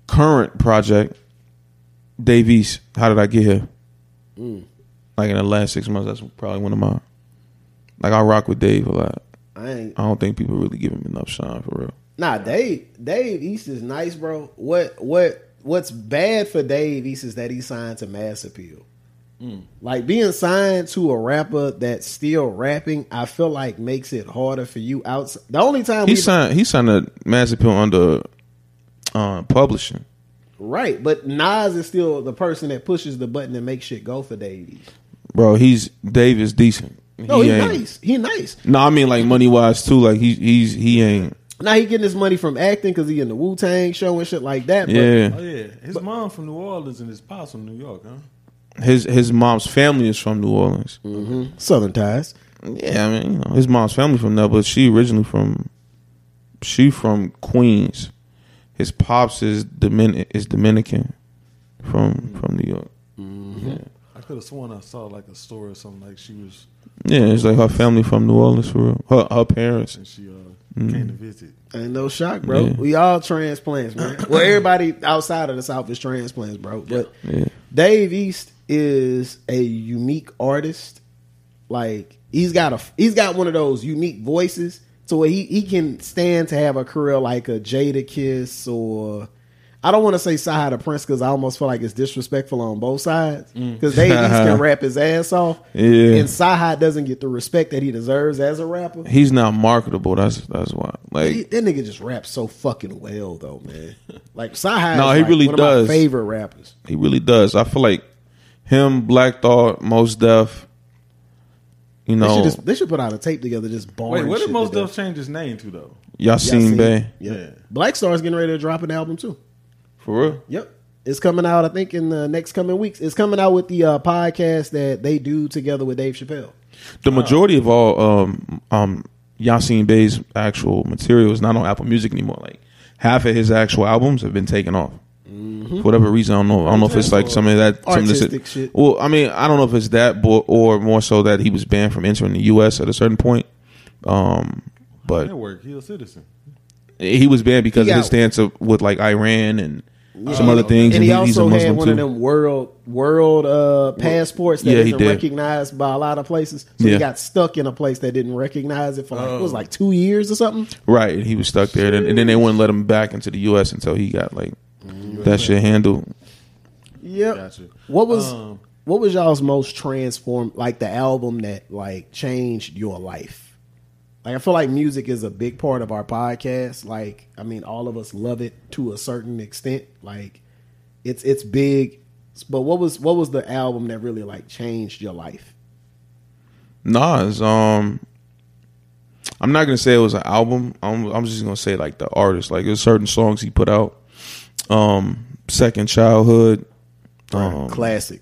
current project, Dave East. How did I get here? Like in the last six months, that's probably one of my. Like I rock with Dave a lot. I ain't I don't think people really give him enough shine for real. Nah, Dave Dave East is nice, bro. What what what's bad for Dave East is that he signed to Mass Appeal. Like being signed to a rapper that's still rapping, I feel like makes it harder for you outside. The only time He signed he signed a Mass appeal under uh, publishing. right, but Nas is still the person that pushes the button and makes shit go for Dave East. Bro, he's Dave is decent. No, he he's ain't- nice. He nice. No, I mean like money wise too. Like he he's he ain't. Now he getting his money from acting because he in the Wu Tang show and shit like that. But Yeah, Oh yeah, his mom from New Orleans and his pops from New York, huh? his his mom's family is from New Orleans. Southern ties. Yeah, I mean you know his mom's family from there, but she originally from she from Queens. His pops is Domin is Dominican from from New York. I could have sworn I saw like a story or something like she was Yeah, it's like her family from New Orleans for real. Her her parents. and she uh, Mm. came to visit. Ain't no shock, bro. Yeah. We all transplants, man. well, everybody outside of the South is transplants, bro. But Yeah. Dave East is a unique artist. Like he's got a he's got one of those unique voices to where he, he can stand to have a career like a Jadakiss or I don't want to say Sahai the Prince because I almost feel like it's disrespectful on both sides. Mm. Because Dave East can rap his ass off, Yeah. and Sahai doesn't get the respect that he deserves as a rapper. He's not marketable. That's that's why. Like He- that nigga just raps so fucking well though, man. Like Sahai, No, he like really one does. My favorite rappers. He really does. I feel like him, Black Thought, Mos Def. You They, should know, just, they should put out a tape together, just boring. Wait, what did shit Most to Def change his name to though? Yasin Yasin. Bey. Yep. Yeah. Black Star's getting ready to drop an album too. For real? Yep. It's coming out, I think, in the next coming weeks. It's coming out with the uh, podcast that they do together with Dave Chappelle. The majority of all um um Yasin Bey's actual material is not on Apple Music anymore. Like half of his actual albums have been taken off. For whatever reason, I don't know. I don't know if it's like some of that some of this- Artistic shit. Well, I mean, I don't know if it's that, but, or more so that he was banned from entering the U.S. at a certain point. Um, but Network, he a citizen. he was banned because He of his stance of, with like Iran and some other things. And he he's a also had one too. of them world world uh, passports that Yeah, he not did. recognized by a lot of places. So Yeah. he got stuck in a place that didn't recognize it for like it was like two years or something. Right, and he was stuck there, and, and then they wouldn't let him back into the U.S. until he got like that shit handled. Yep. Gotcha. What was Um, what was y'all's most transformed like the album that like changed your life? Like I feel like music is a big part of our podcast. Like I mean all of us love it to a certain extent. Like it's it's big. But what was what was the album that really like changed your life? Nas, um, I'm not gonna say it was an album. I'm, I'm just gonna say like the artist. Like there's certain songs he put out. Um, Second Childhood. Um, Classic.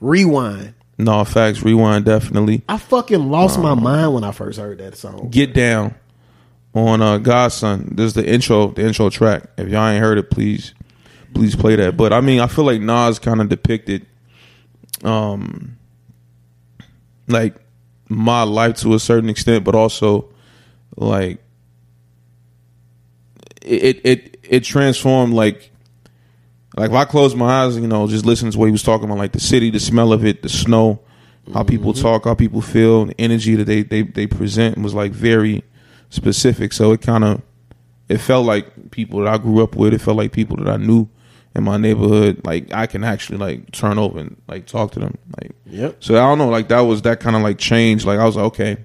Rewind. No facts. Rewind definitely. I fucking lost my mind when I first heard that song. Get down on uh God's Son. This is the intro, the intro track. If y'all ain't heard it, please, please play that. But I mean, I feel like Nas kind of depicted, um, like my life to a certain extent, but also like it it it transformed like like if I close my eyes, you know, just listen to what he was talking about, like the city, the smell of it, the snow, how people talk, how people feel, the energy that they they they present was like very specific. So it kind of it felt like people that I grew up with. It felt like people that I knew in my neighborhood, like I can actually like turn over and like talk to them. Like Yep. so I don't know, like that was that kind of like change. Like I was like, okay.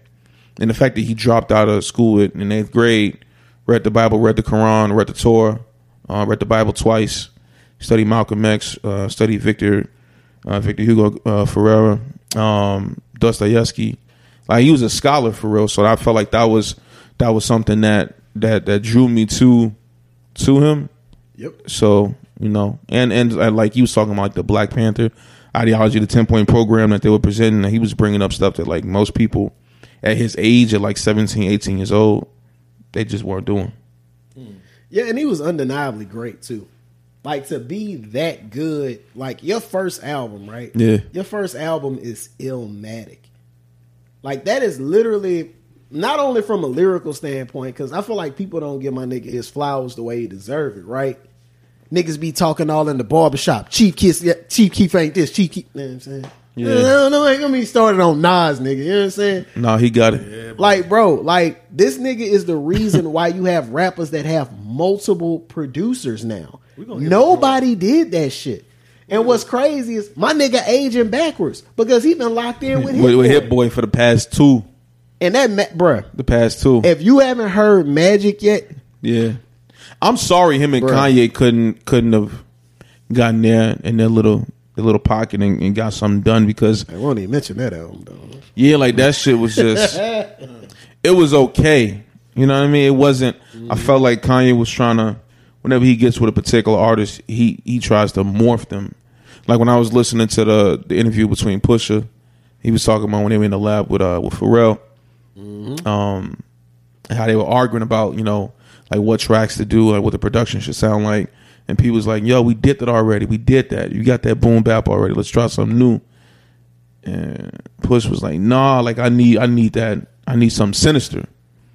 And the fact that he dropped out of school in in eighth grade, read the Bible, read the Quran, read the Torah, uh, read the Bible twice, studied Malcolm X, uh, studied Victor, uh, Victor Hugo uh, Ferreira, um, Dostoevsky. Like he was a scholar for real. So I felt like that was that was something that that that drew me to to him. Yep. So you know, and and uh, like he was talking about like the Black Panther ideology, the ten point program that they were presenting. And he was bringing up stuff that like most people at his age, at like 17, 18 years old, they just weren't doing. Yeah, and he was undeniably great too. Like to be that good, like your first album, right? Yeah. Your first album is Illmatic. Like that is literally not only from a lyrical standpoint, because I feel like people don't give my nigga his flowers the way he deserve it, right? Niggas be talking all in the barbershop. Chief Kiss, yeah, Chief Keef ain't this. Chief Keef, you know what I'm saying? Yeah. I don't know. Ain't gonna be started on Nas, nigga. You know what I'm saying? No, he got it. Like, bro, like this nigga is the reason why you have rappers that have multiple producers now. Gonna get Nobody did that shit. And what's crazy is my nigga aging backwards because he been locked in with him. With, with Hit Boy for the past two, And that, ma- bruh, the past two. if you haven't heard Magic yet, Yeah, I'm sorry. Him and Bruh. Kanye couldn't couldn't have gotten there in their little their little pocket and, and got something done because I won't even mention that album though. yeah, like that shit was just it was okay. You know what I mean? It wasn't. I felt like Kanye was trying to. Whenever he gets with a particular artist, he he tries to morph them. Like when I was listening to the the interview between Pusha, he was talking about when they were in the lab with uh with Pharrell, um, how they were arguing about you know like what tracks to do, like what the production should sound like, and people was like, "Yo, we did that already. We did that. You got that boom bap already. Let's try something new." And Push was like, "Nah, like I need I need that. I need something sinister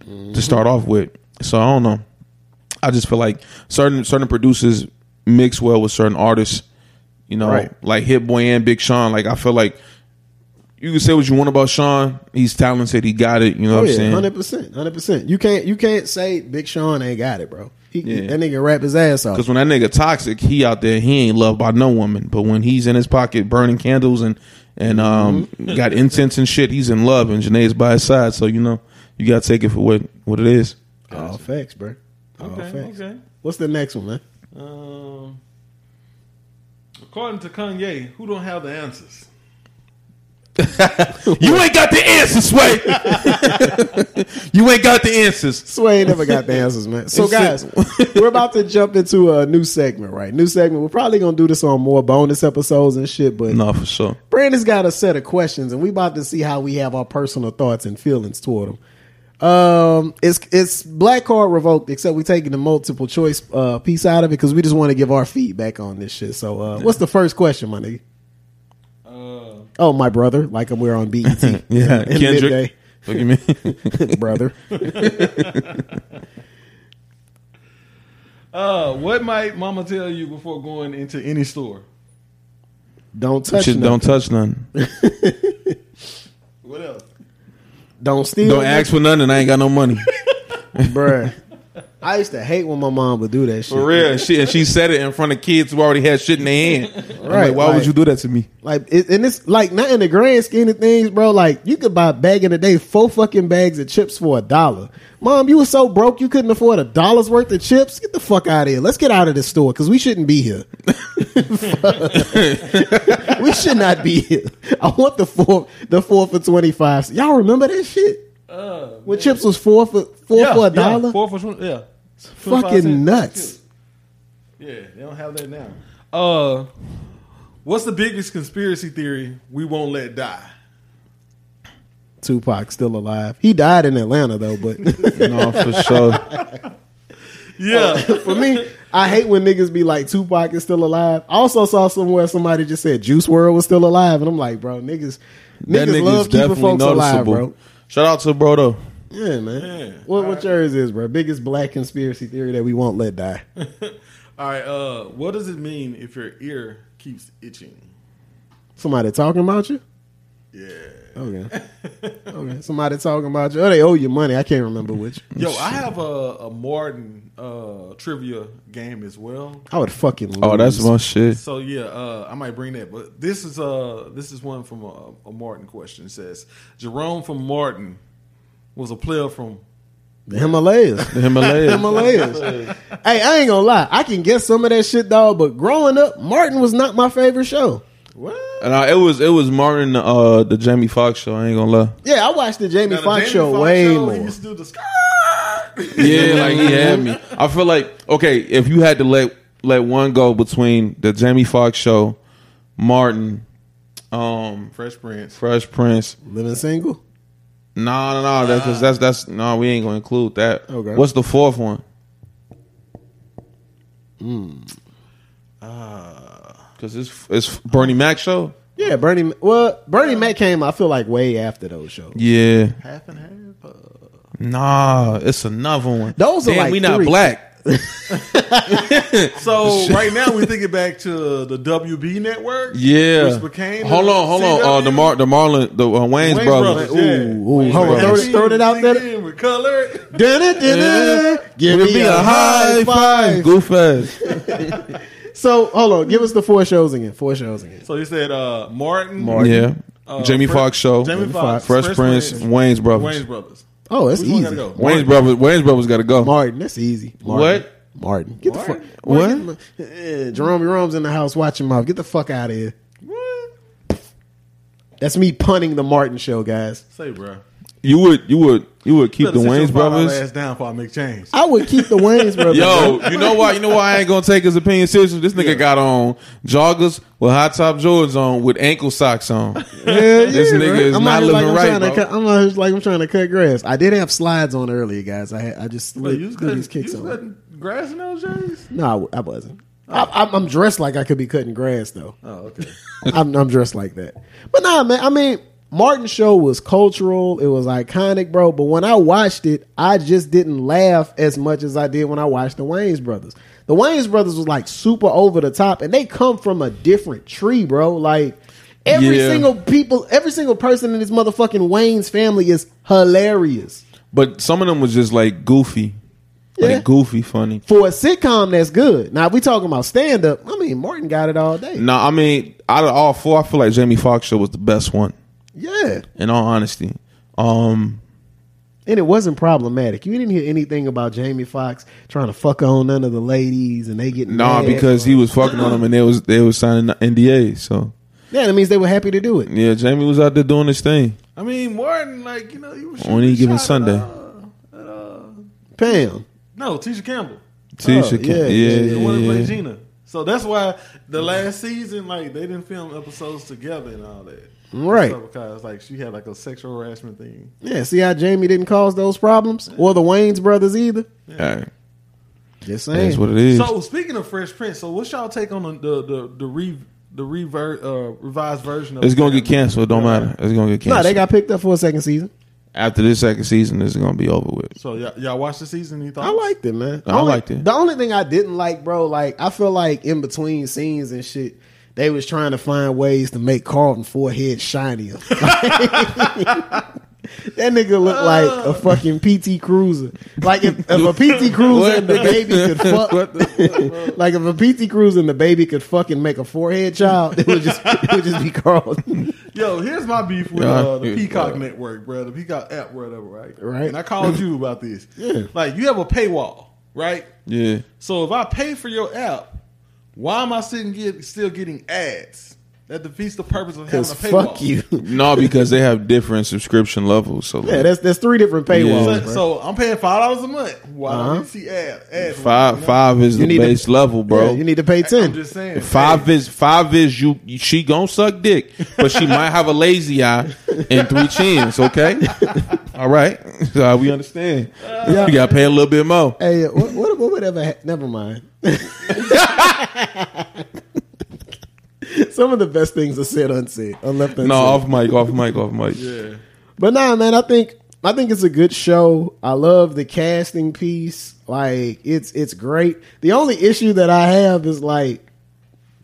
to start off with." So I don't know. I just feel like certain certain producers mix well with certain artists. You know, Right. like Hit Boy and Big Sean. Like I feel like you can say what you want about Sean. He's talented. He got it. You know Oh what I'm yeah, saying? hundred percent, hundred percent. You can't you can't say Big Sean ain't got it, bro. He, Yeah. That nigga rap his ass off. Because when that nigga toxic, he out there, he ain't loved by no woman. But when he's in his pocket burning candles and and um Mm-hmm. got incense and shit, he's in love, and Jhené's by his side. So you know you gotta take it for what what it is. All facts, bro. All Okay, facts. okay. What's the next one, man? Um, according to Kanye, who don't have the answers? You ain't got the answers, Sway. you ain't got the answers. Sway never got the answers, man. So, guys, we're about to jump into a new segment, right? New segment. We're probably gonna do this on more bonus episodes and shit, but No, for sure. Brandon's got a set of questions, and we about to see how we have our personal thoughts and feelings toward them. Um, it's it's black card revoked, except we taking the multiple choice uh, piece out of it because we just want to give our feedback on this shit. So, uh, what's the first question, my nigga? Uh, Oh, my brother, like I'm we're on BET. Yeah, in Kendrick. Look at me. brother. uh, what might Mama tell you before going into any store? Don't touch. Shit, don't touch none. What else? Don't steal. Don't ask for nothing. I ain't got no money. bruh. I used to hate when my mom would do that shit. For real. And she, and she said it in front of kids who already had shit in their hand. Right, like, why like- would you do that to me? Like, it, and it's like not in the grand scheme of things, bro. Like, you could buy back in the day four fucking bags of chips for a dollar. Mom, you were so broke you couldn't afford a dollar's worth of chips. Get the fuck out of here. Let's get out of this store because we shouldn't be here. we should not be here. I want the four, the four for twenty five. Y'all remember that shit? Uh, When chips was four for four yeah, for a yeah, dollar? four for twenty. Yeah, 25 fucking nuts. Yeah, they don't have that now. Uh, what's the biggest conspiracy theory we won't let die? Tupac still alive. He died in Atlanta though, but No, for sure. Yeah, for me, I hate when niggas be like Tupac is still alive. I also saw somewhere somebody just said Juice WRLD was still alive, and I'm like, bro, niggas, That niggas nigga's love keeping definitely folks alive, bro. Shout out to bro though. Yeah, man. Yeah. What what yours is, bro? Biggest black conspiracy theory that we won't let die. All right. Uh, what does it mean if your ear keeps itching? Somebody talking about you? Yeah. Okay. okay. Somebody talking about you. Oh, they owe you money. I can't remember which. Yo, I have a, a Martin uh, trivia game as well. I would fucking lose. Oh, that's my shit. So yeah, uh, I might bring that. But this is uh this is one from a, a Martin question. It says Jerome from Martin was a player from the Himalayas. The Himalayas. Himalayas. hey, I ain't gonna lie. I can guess some of that shit, dog. But growing up, Martin was not my favorite show. What? And uh, it was it was Martin uh the Jamie Foxx show. I ain't gonna lie. Yeah, I watched the Jamie Now, the Foxx Jamie show Foxx way show, more. He used to do the skirt. Yeah, like he had me. I feel like okay, if you had to let let one go between the Jamie Foxx show, Martin, um, Fresh Prince. Fresh Prince. Living single. No, no, no. That's 'cause that's that's no. We ain't gonna include that. Okay. What's the fourth one? Because it's it's Bernie Mac show. Yeah, Bernie. Well, Bernie Mac came. I feel like way after those shows. Yeah. Half and half. Uh, Nah, it's another one. Those are like we not three. black. so right now we're thinking back to the WB network. Yeah. Which became hold on, hold on. Uh, the Mar the Marlon the uh, Wayne's, Wayans brothers. Brothers. yeah. Ooh, ooh, Wayans hold on, throw it- throw it out there. Sing in with color. Dun-dun, dun-dun. Give Give me a high five. Goof ass. So hold on, give us the four shows again. Four shows again. So you said uh, Martin, Yeah. uh, Jamie Fre- Foxx show. Jamie Foxx, Fresh, Prince, Wayans brothers. Wayans brothers. Oh, that's Which easy. go? Wayans brothers. Wayans brothers got to go. Martin, that's easy. Martin. What? Martin, get the fuck. What? What? Eh, Jerome Jerome's in the house watching mouth. Get the fuck out of here. What? That's me punning the Martin show, guys. Say, bro. You would you would you would keep the Wayans brothers. Ass down before I make change. I would keep the Wayans brothers. Yo, you know why? You know why I ain't gonna take his opinion seriously? This nigga got on joggers with high top Jordans on with ankle socks on. Hell This yeah, nigga bro. is I'm not out here living I'm right, bro. cut, I'm out here like I'm trying to cut grass. I did have slides on earlier, guys. I had, I just Wait, slid, you was cutting, these kicks you was on. grass in those jerseys? No, I wasn't. I, I'm, I'm dressed like I could be cutting grass though. Oh, okay. I'm, I'm dressed like that. But nah, man. I mean, Martin's show was cultural. It was iconic, bro. But when I watched it, I just didn't laugh as much as I did when I watched the Wayans Brothers. The Wayans Brothers was like super over the top, and they come from a different tree, bro. Like every Yeah. single people, every single person in this motherfucking Wayans family is hilarious. But some of them was just like goofy, like Yeah. goofy funny. For a sitcom, that's good. Now, if we talking about stand up, I mean, Martin got it all day. No, I mean out of all four, I feel like Jamie Foxx show was the best one. Yeah. In all honesty, um, And it wasn't problematic. You didn't hear anything about Jamie Foxx trying to fuck on none of the ladies and they getting nah, mad. because he was fucking on them and they was they was signing NDAs. So yeah, that means they were happy to do it. yeah, Jamie was out there doing his thing. I mean, Martin, like, you know, he was On any given shot Sunday. At, uh, at, uh, Pam. no, Tisha Campbell. Tisha, Oh, Ca- yeah, yeah, yeah, yeah, The one that yeah, played Gina. So that's why the last season, like, they didn't film episodes together and all that. Right. So because, like, she had, like, a sexual harassment thing. Yeah, see how Jamie didn't cause those problems? Or the Wayans brothers either? Hey, Just saying. that's what it is. So speaking of Fresh Prince, so what's y'all take on the the the, the re the rever, uh, revised version of it's gonna get canceled. It don't matter. It's gonna get canceled. no, they got picked up for a second season. After this second season, it's gonna be over with. So y'all, y'all watched the season? You thought I liked it, man. I Only- liked it. The only thing I didn't like, bro, like I feel like in between scenes and shit, they was trying to find ways to make Carlton forehead shinier. that nigga looked like a fucking PT Cruiser. Like if, if a PT Cruiser and the baby could fuck, like if a PT Cruiser and the baby could fucking make a forehead child, it would just it would just be Carlton. Yo, here's my beef with uh, the Peacock bro. Network, bro. The Peacock app, whatever, right? Right. And I called you about this. Yeah. Like you have a paywall, right? Yeah, So if I pay for your app, why am I sitting get, still getting ads? That defeats the purpose of having Cause a paywall. fuck you. no, because they have different subscription levels. So Yeah, like, that's that's three different paywalls. So, bro. so I'm paying five dollars a month. Why Uh-huh. don't you see ad, ads? five You know? five is You the need to- base level, bro. Yeah, you need to pay I'm ten. just saying. Five is five is you. She gonna suck dick, but she might have a lazy eye and three chins. Okay, all right. So we understand. Yeah. You gotta pay a little bit more. Hey, what, what, what would ever? Ha- Never mind. Some of the best things are said unsaid, or left unsaid. No, off mic, off mic, off mic. Yeah. but nah, man. I think I think it's a good show. I love the casting piece. Like it's it's great. The only issue that I have is like,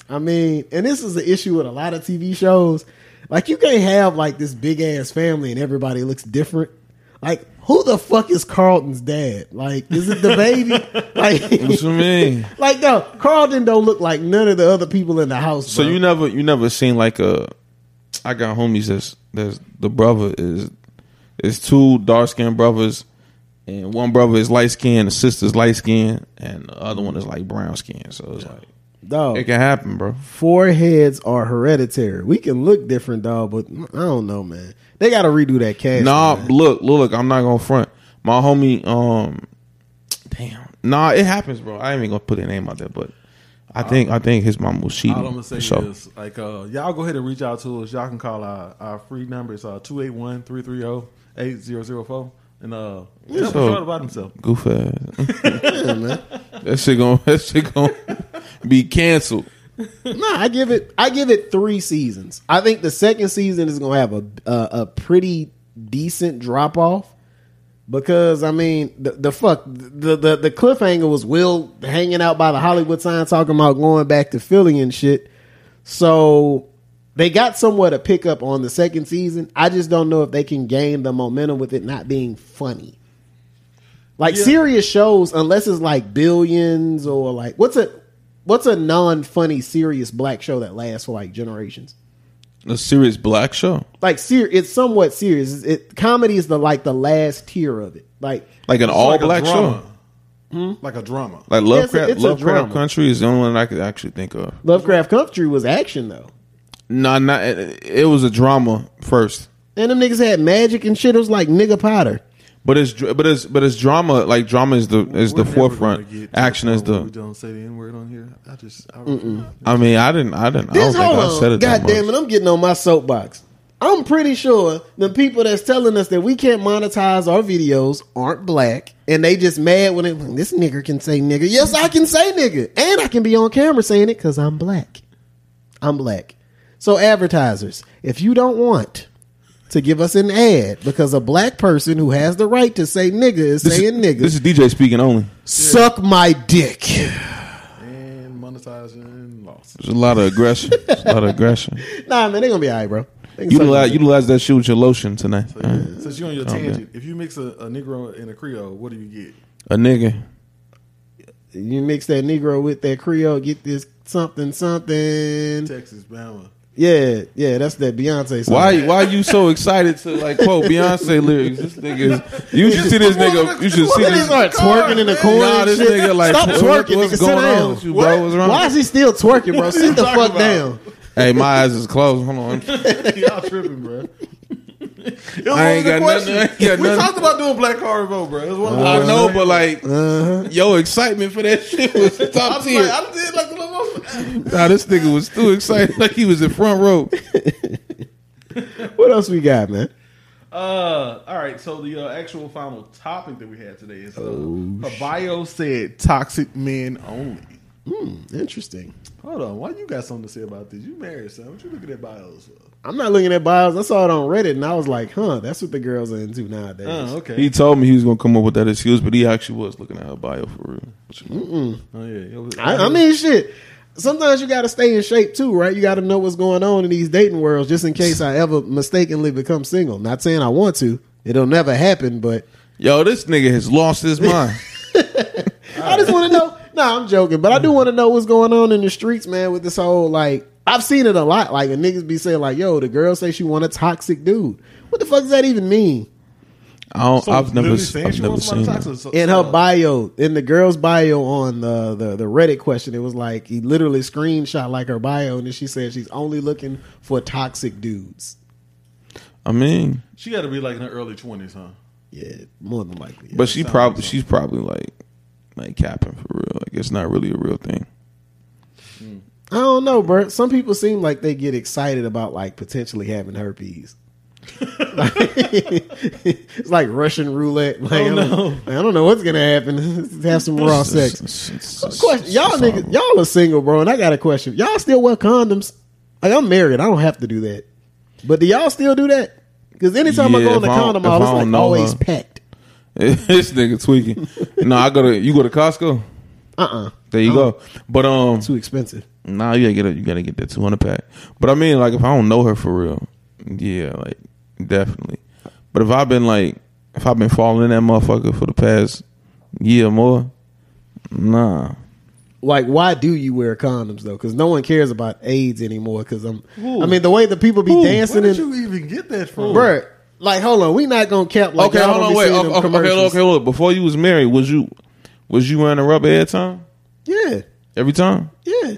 I mean, and this is the issue with a lot of TV shows. Like you can't have like this big ass family and everybody looks different. Like who the fuck is Carlton's dad? Like is it the baby? like What you mean? like no, Carlton don't look like none of the other people in the house. So bro. you never you never seen like a I got homies that's that's the brother is is two dark skinned brothers and one brother is light skinned, the sister's light skinned, and the other one is like brown skinned. So it's like dog. it can happen, bro. Foreheads are hereditary. We can look different, dog, but I don't know, man. They got to redo that cast. Nah, man. look, look, I'm not gonna front. My homie, um, damn, nah, it happens, bro. I ain't even gonna put their name out there, but I think I think his mom was cheating. All I'm gonna say for sure. is like uh, y'all go ahead and reach out to us. Y'all can call our, our free number. It's uh 281-330-8004. And uh tell us So- about himself. goof ass. that shit gonna that shit gonna be canceled. Nah, I give it. I give it three seasons. I think the second season is gonna have a a, a pretty decent drop off because I mean the the fuck the, the the cliffhanger was Will hanging out by the Hollywood sign talking about going back to Philly and shit. So they got somewhat a pickup on the second season. I just don't know if they can gain the momentum with it not being funny. Like Yeah. serious shows, unless it's like billions or like what's a what's a non funny serious black show that lasts for like generations? A serious black show, Like ser- it's somewhat serious. It, it comedy is the like the last tier of it. Like like an all like black drama. show. Hmm? Like a drama. Like Lovecraft, it's a Lovecraft drama. Country is the only one I could actually think of. Lovecraft Country was action though, No, not it, it was a drama first, and them niggas had magic and shit. It was like nigga Potter. But it's but it's but it's drama. Like drama is the is We're the forefront. gonna get to Action is point where We the. don't say the N word on here. I just I, I mean, I didn't. I didn't. I This don't think hold I said on, it. god damn it! I'm getting on my soapbox. I'm pretty sure the people that's telling us that we can't monetize our videos aren't black, and they just mad when it, this nigger can say nigger. Yes, I can say nigger, and I can be on camera saying it because I'm black. I'm black. So advertisers, if you don't want to give us an ad because a black person who has the right to say nigger is This saying is, nigger, this is DJ speaking only. suck my dick. and monetizing loss. There's a lot of aggression. There's a lot of aggression. Nah, man, they gonna be alright, bro. They can suck my Utilize, utilize that shit with your lotion tonight. So, yeah, right. Since you're on your oh, Okay. tangent, if you mix a, a Negro and a Creole, what do you get? A nigga. You mix that Negro with that Creole, get this something something. Texas, Bama. Yeah, yeah, that's that Beyonce song. Why why you so excited to like quote Beyonce lyrics? This nigga is you should see this nigga you should see this these like twerking in the corner. Nah, this shit. nigga like stop twerking, what's nigga. going sit on down. with you, bro? What's wrong? Why is he still twerking, bro? Sit the fuck about? down. Hey, my eyes is closed. Hold on. Y'all tripping, bro. It was I ain't of the got nothing- I ain't got we nothing. talked about doing Black Card Vote, bro. It was one of the I know, but questions. like your excitement for that shit was I top was tier. like, I did like the little. Nah, this nigga was too excited, like he was in front row. What else we got, man? Uh, all right. So the uh, actual final topic that we had today is uh, Oh, her bio said toxic men only. Hmm, interesting. Hold on, why you got something to say about this? You married, son. What you looking at bios for? I'm not looking at bios. I saw it on Reddit and I was like, huh, that's what the girls are into nowadays. Oh, okay. He told me he was gonna come up with that excuse, but he actually was looking at her bio for real. But, you know, oh yeah. It was- I, I mean, shit. Sometimes you got to stay in shape too, right? You got to know what's going on in these dating worlds, just in case I ever mistakenly become single. Not saying I want to; it'll never happen. But Yo, this nigga has lost his mind. I just want to know. No, I'm joking, but I do mm. want to know what's going on in the streets, man. With this whole like, I've seen it a lot. Like, a niggas be saying like, "Yo, the girl say she want a toxic dude." What the fuck does that even mean? I don't, So I've never, literally I've never seen somebody that. so- in her bio, in the girl's bio on the, the the Reddit question, it was like he literally screenshot like her bio, and then she said she's only looking for toxic dudes. I mean, She got to be like in her early twenties, huh? Yeah, more than likely. but she probably, like she's probably like, like capping for real. Like it's not really a real thing. I don't know, bro. Some people seem like they get excited about like potentially having herpes. it's like Russian roulette. Like, oh, I, don't, I don't know what's gonna happen. Have some raw sex. Question, y'all niggas, y'all are single, bro, and I got a question. Y'all still wear condoms? Like I'm married, I don't have to do that. But do y'all still do that? Because anytime I go on the condom I it's like always her. packed. this nigga tweaking. no, I go to you go to Costco. Uh uh There you go. But um, Too expensive. nah, you gotta get it. You gotta get that two hundred pack. But I mean, like if I don't know her for real, Yeah, like definitely. But if I've been like, if I've been falling in that motherfucker for the past year or more, nah. Like, why do you wear condoms though? Because no one cares about AIDS anymore. Because I'm, I mean, the way the people be dancing Where and did you even get that from? Bruh, like, hold on, we not gonna cap like okay, hold on, wait. Okay, okay, okay, look. Before you was married, was you was you wearing a rubber every time? Yeah, Every time? yeah,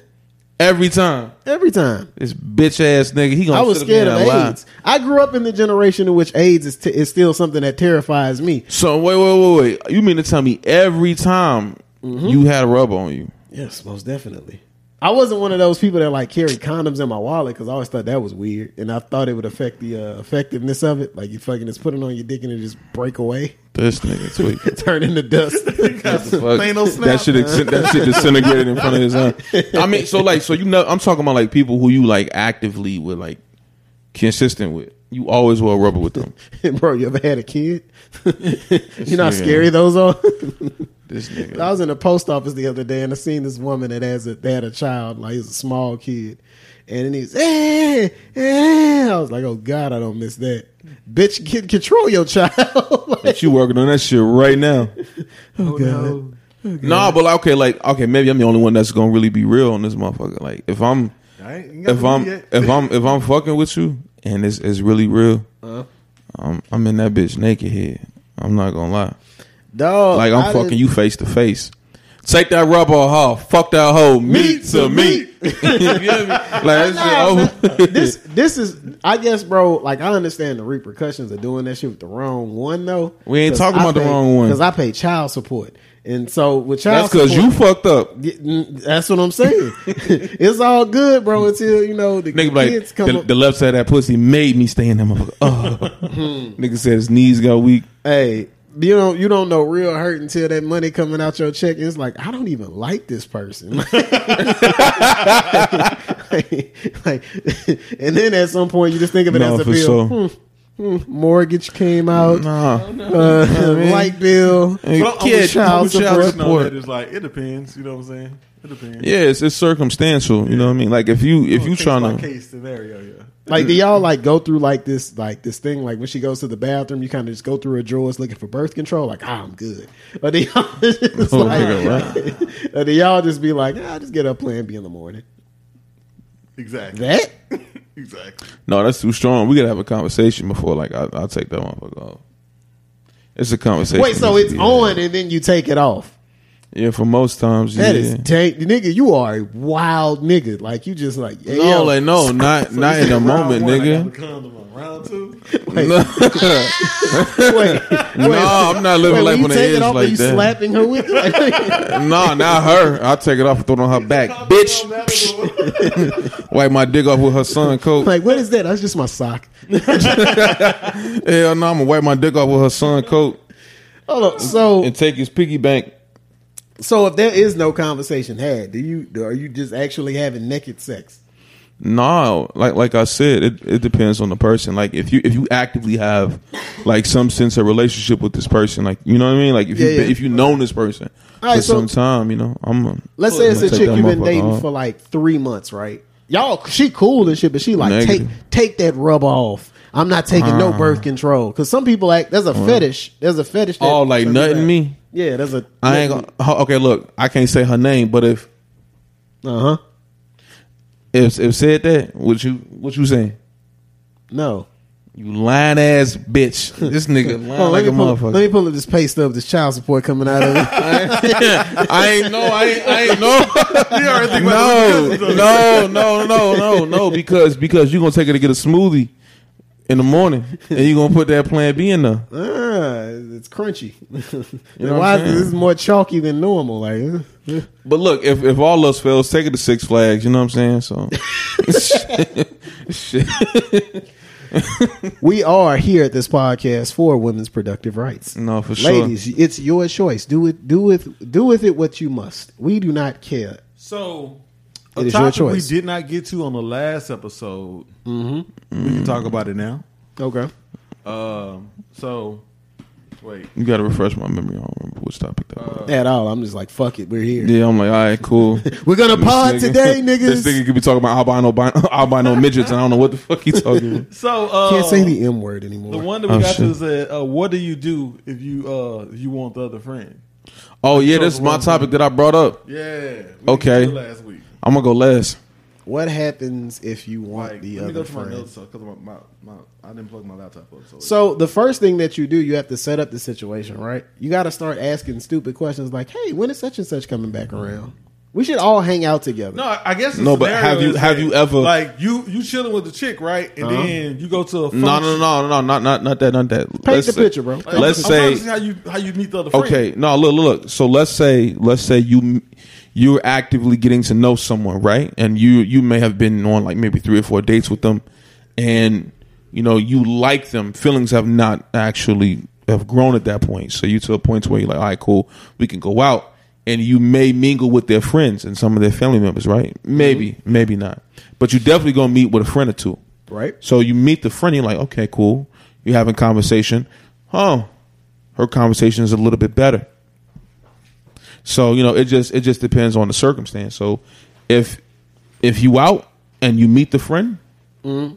Every time. every time. This bitch ass nigga, he gonna I was scared of. AIDS. I grew up in the generation in which AIDS is, t- is still something that terrifies me. So wait, wait, wait, wait. You mean to tell me every time Mm-hmm. you had a rubber on you? Yes, most definitely. I wasn't one of those people that like carry condoms in my wallet because I always thought that was weird, and I thought it would affect the uh, effectiveness of it. Like you fucking just put it on your dick and it just break away, This nigga tweak. turn into dust. Fuck. Thanos that shit, man. that shit disintegrated in front of his eye. I mean, so like, so you know, I'm talking about like people who you like actively were like consistent with. You always wear rubber with them. Bro, you ever had a kid? you know how scary those are. This nigga. I was in the post office the other day and I seen this woman that has a they had a child, like he's a small kid. And then he's eh, eh. I was like, oh God, I don't miss that. Bitch, get, control your child. like, But you working on that shit right now. oh God. Nah, but like, okay, like okay, maybe I'm the only one that's gonna really be real on this motherfucker. Like if I'm I ain't- ain't if I'm if I'm if I'm fucking with you and it's it's really real, Uh-huh. I'm I'm in that bitch naked head. I'm not gonna lie. Dog, Like I'm I fucking didn't- you face to face. Take that rubber off. Fuck that hoe. Meat to meat. you get me? Like that shit over. this this is I guess bro like I understand the repercussions of doing that shit with the wrong one though. We ain't talking I about the wrong one. because I pay child support and so with child That's because you fucked up. Mm, That's what I'm saying. it's all good, bro, until you know the Nigga be like kids come the, the left side of that pussy made me stay in that motherfucker. Oh. Nigga said his knees got weak. hey, you don't you don't know real hurt until that money coming out your check. It's like I don't even like this person. like, like, and then at some point you just think of it No, as a bill. sure. Hmm, mortgage came out, Nah. uh, light bill, Hey, But I'm- I'm kid, child I'm with you support. on support. that. It's like it depends. You know what I'm saying? It depends. Yeah, it's, it's circumstantial. You know what I mean? Like if you if you case trying to case scenario, yeah. Like, do y'all like go through like this, like this thing, like when she goes to the bathroom, you kind of just go through her drawers looking for birth control, like, ah, I'm good. Or do y'all just Oh, like, nigga, or do y'all just be like, ah, just get up Plan B in the morning? Exactly. That Exactly. no, that's too strong. We gotta have a conversation before like I, I'll take that motherfucker off. It's a conversation. wait, so it's on had. and then you take it off. Yeah, for most times. That yeah. is dank, nigga. You are a wild nigga. Like you just like, yeah, no, like no, not not in the moment, nigga. Round two. wait, no, wait, I'm not living wait, life when on the edge off, are like you that. slapping her with it? Like, No, not her. I'll take it off and throw it on her back, bitch. Wipe my dick off with her son coat. like, what is that? That's just my sock. Hell no, I'm gonna wipe my dick off with her son coat Hold on. So, and take his piggy bank. So if there is no conversation had, do you are you just actually having naked sex? No, like like I said, it, it depends on the person. Like if you if you actively have like some sense of relationship with this person, like you know what I mean. Like if you Yeah, yeah. if you known this person All right, for so- some time, you know, I'm. a- Let's say it's a chick you've been dating off. for like three months, right? Y'all, she cool and shit, but she like Negative. take take that rub off. I'm not taking no Ah. birth control because some people act. There's a fetish. There's a fetish. That Oh, like some people nutting act- me. Yeah, that's a. I ain't gonna. Okay, look, I can't say her name, but if Uh huh. if if said that, what you what you saying? No. You lying ass bitch. This nigga lying on, like let, a me pull, motherfucker. let me pull up this pay stub. This child support coming out of it. I ain't know. I ain't, I ain't know. no, no, no, no, no, no. Because because you gonna take her to get a smoothie in the morning, and you gonna put that Plan B in there. ah, it's crunchy. you know what Why I'm is this saying? is more chalky than normal? Like, uh, uh. But look, if if all else fails, take it to Six Flags. You know what I'm saying? So, shit. we are here at this podcast for women's productive rights. No, for sure. Ladies, it's your choice. Do it. Do with. Do with it what you must. We do not care. So, It a is your topic we choice. did not get to on the last episode. Mm-hmm. We can talk about it now. Okay. Um, so Wait. You got to refresh my memory. I don't remember which topic that was. At all. I'm just like, fuck it, we're here. Yeah, I'm like, all right, cool. We're gonna pod This nigga- today, niggas. This nigga could be talking about albino, albino, albino midgets, and I don't know what the fuck he talking about. So uh, Can't say the M word anymore. the one that we Oh, got shit. to is uh, uh, what do you do if you uh if you want the other friend? Oh yeah, this is my topic that I brought up. Yeah. Okay. did it Last week. I'm gonna go last. What happens if you want Like, the let me other go to my friend? notes because my, my, my I didn't plug my laptop up. So, So the first thing that you do, you have to set up the situation, right? You got to start asking stupid questions like, "Hey, when is such and such coming back around?" We should all hang out together. no, I I guess the No, but have you- have that, you ever- like you you chilling with the chick right, and Uh-huh. then you go to a No, no, no, no, not not not that, not that. Paint the say- picture, bro. Like, Let's I'm, I'm say how you how you meet the other friend. Okay, no, look, look, look. So let's say, let's say you you're actively getting to know someone, right? And you you may have been on like maybe three or four dates with them, and you know you like them. Feelings have not actually have grown at that point. So you to a point where you're like, all right, cool, we can go out, and you may mingle with their friends and some of their family members, right? Mm-hmm. Maybe, maybe not, but you definitely gonna meet with a friend or two. Right. So you meet the friend, you're like, okay, cool. You're having conversation. Oh, her conversation is a little bit better. So you know, it just it just depends on the circumstance. So if if you out and you meet the friend, mm-hmm.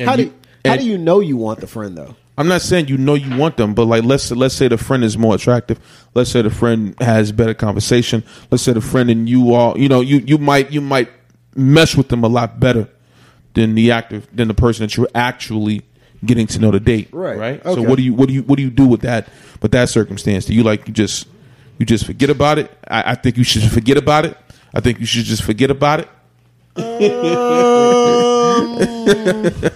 and How do you- how do you know you want the friend though? I'm not saying you know you want them, but like let's let's say the friend is more attractive. Let's say the friend has better conversation. Let's say the friend and you all, you know, you you might you might mesh with them a lot better than the active than the person that you're actually getting to know the date. Right. Right. Okay. So what do you what do you what do you do with that with that circumstance? Do you like you just you just forget about it? I, I think you should forget about it. I think you should just forget about it.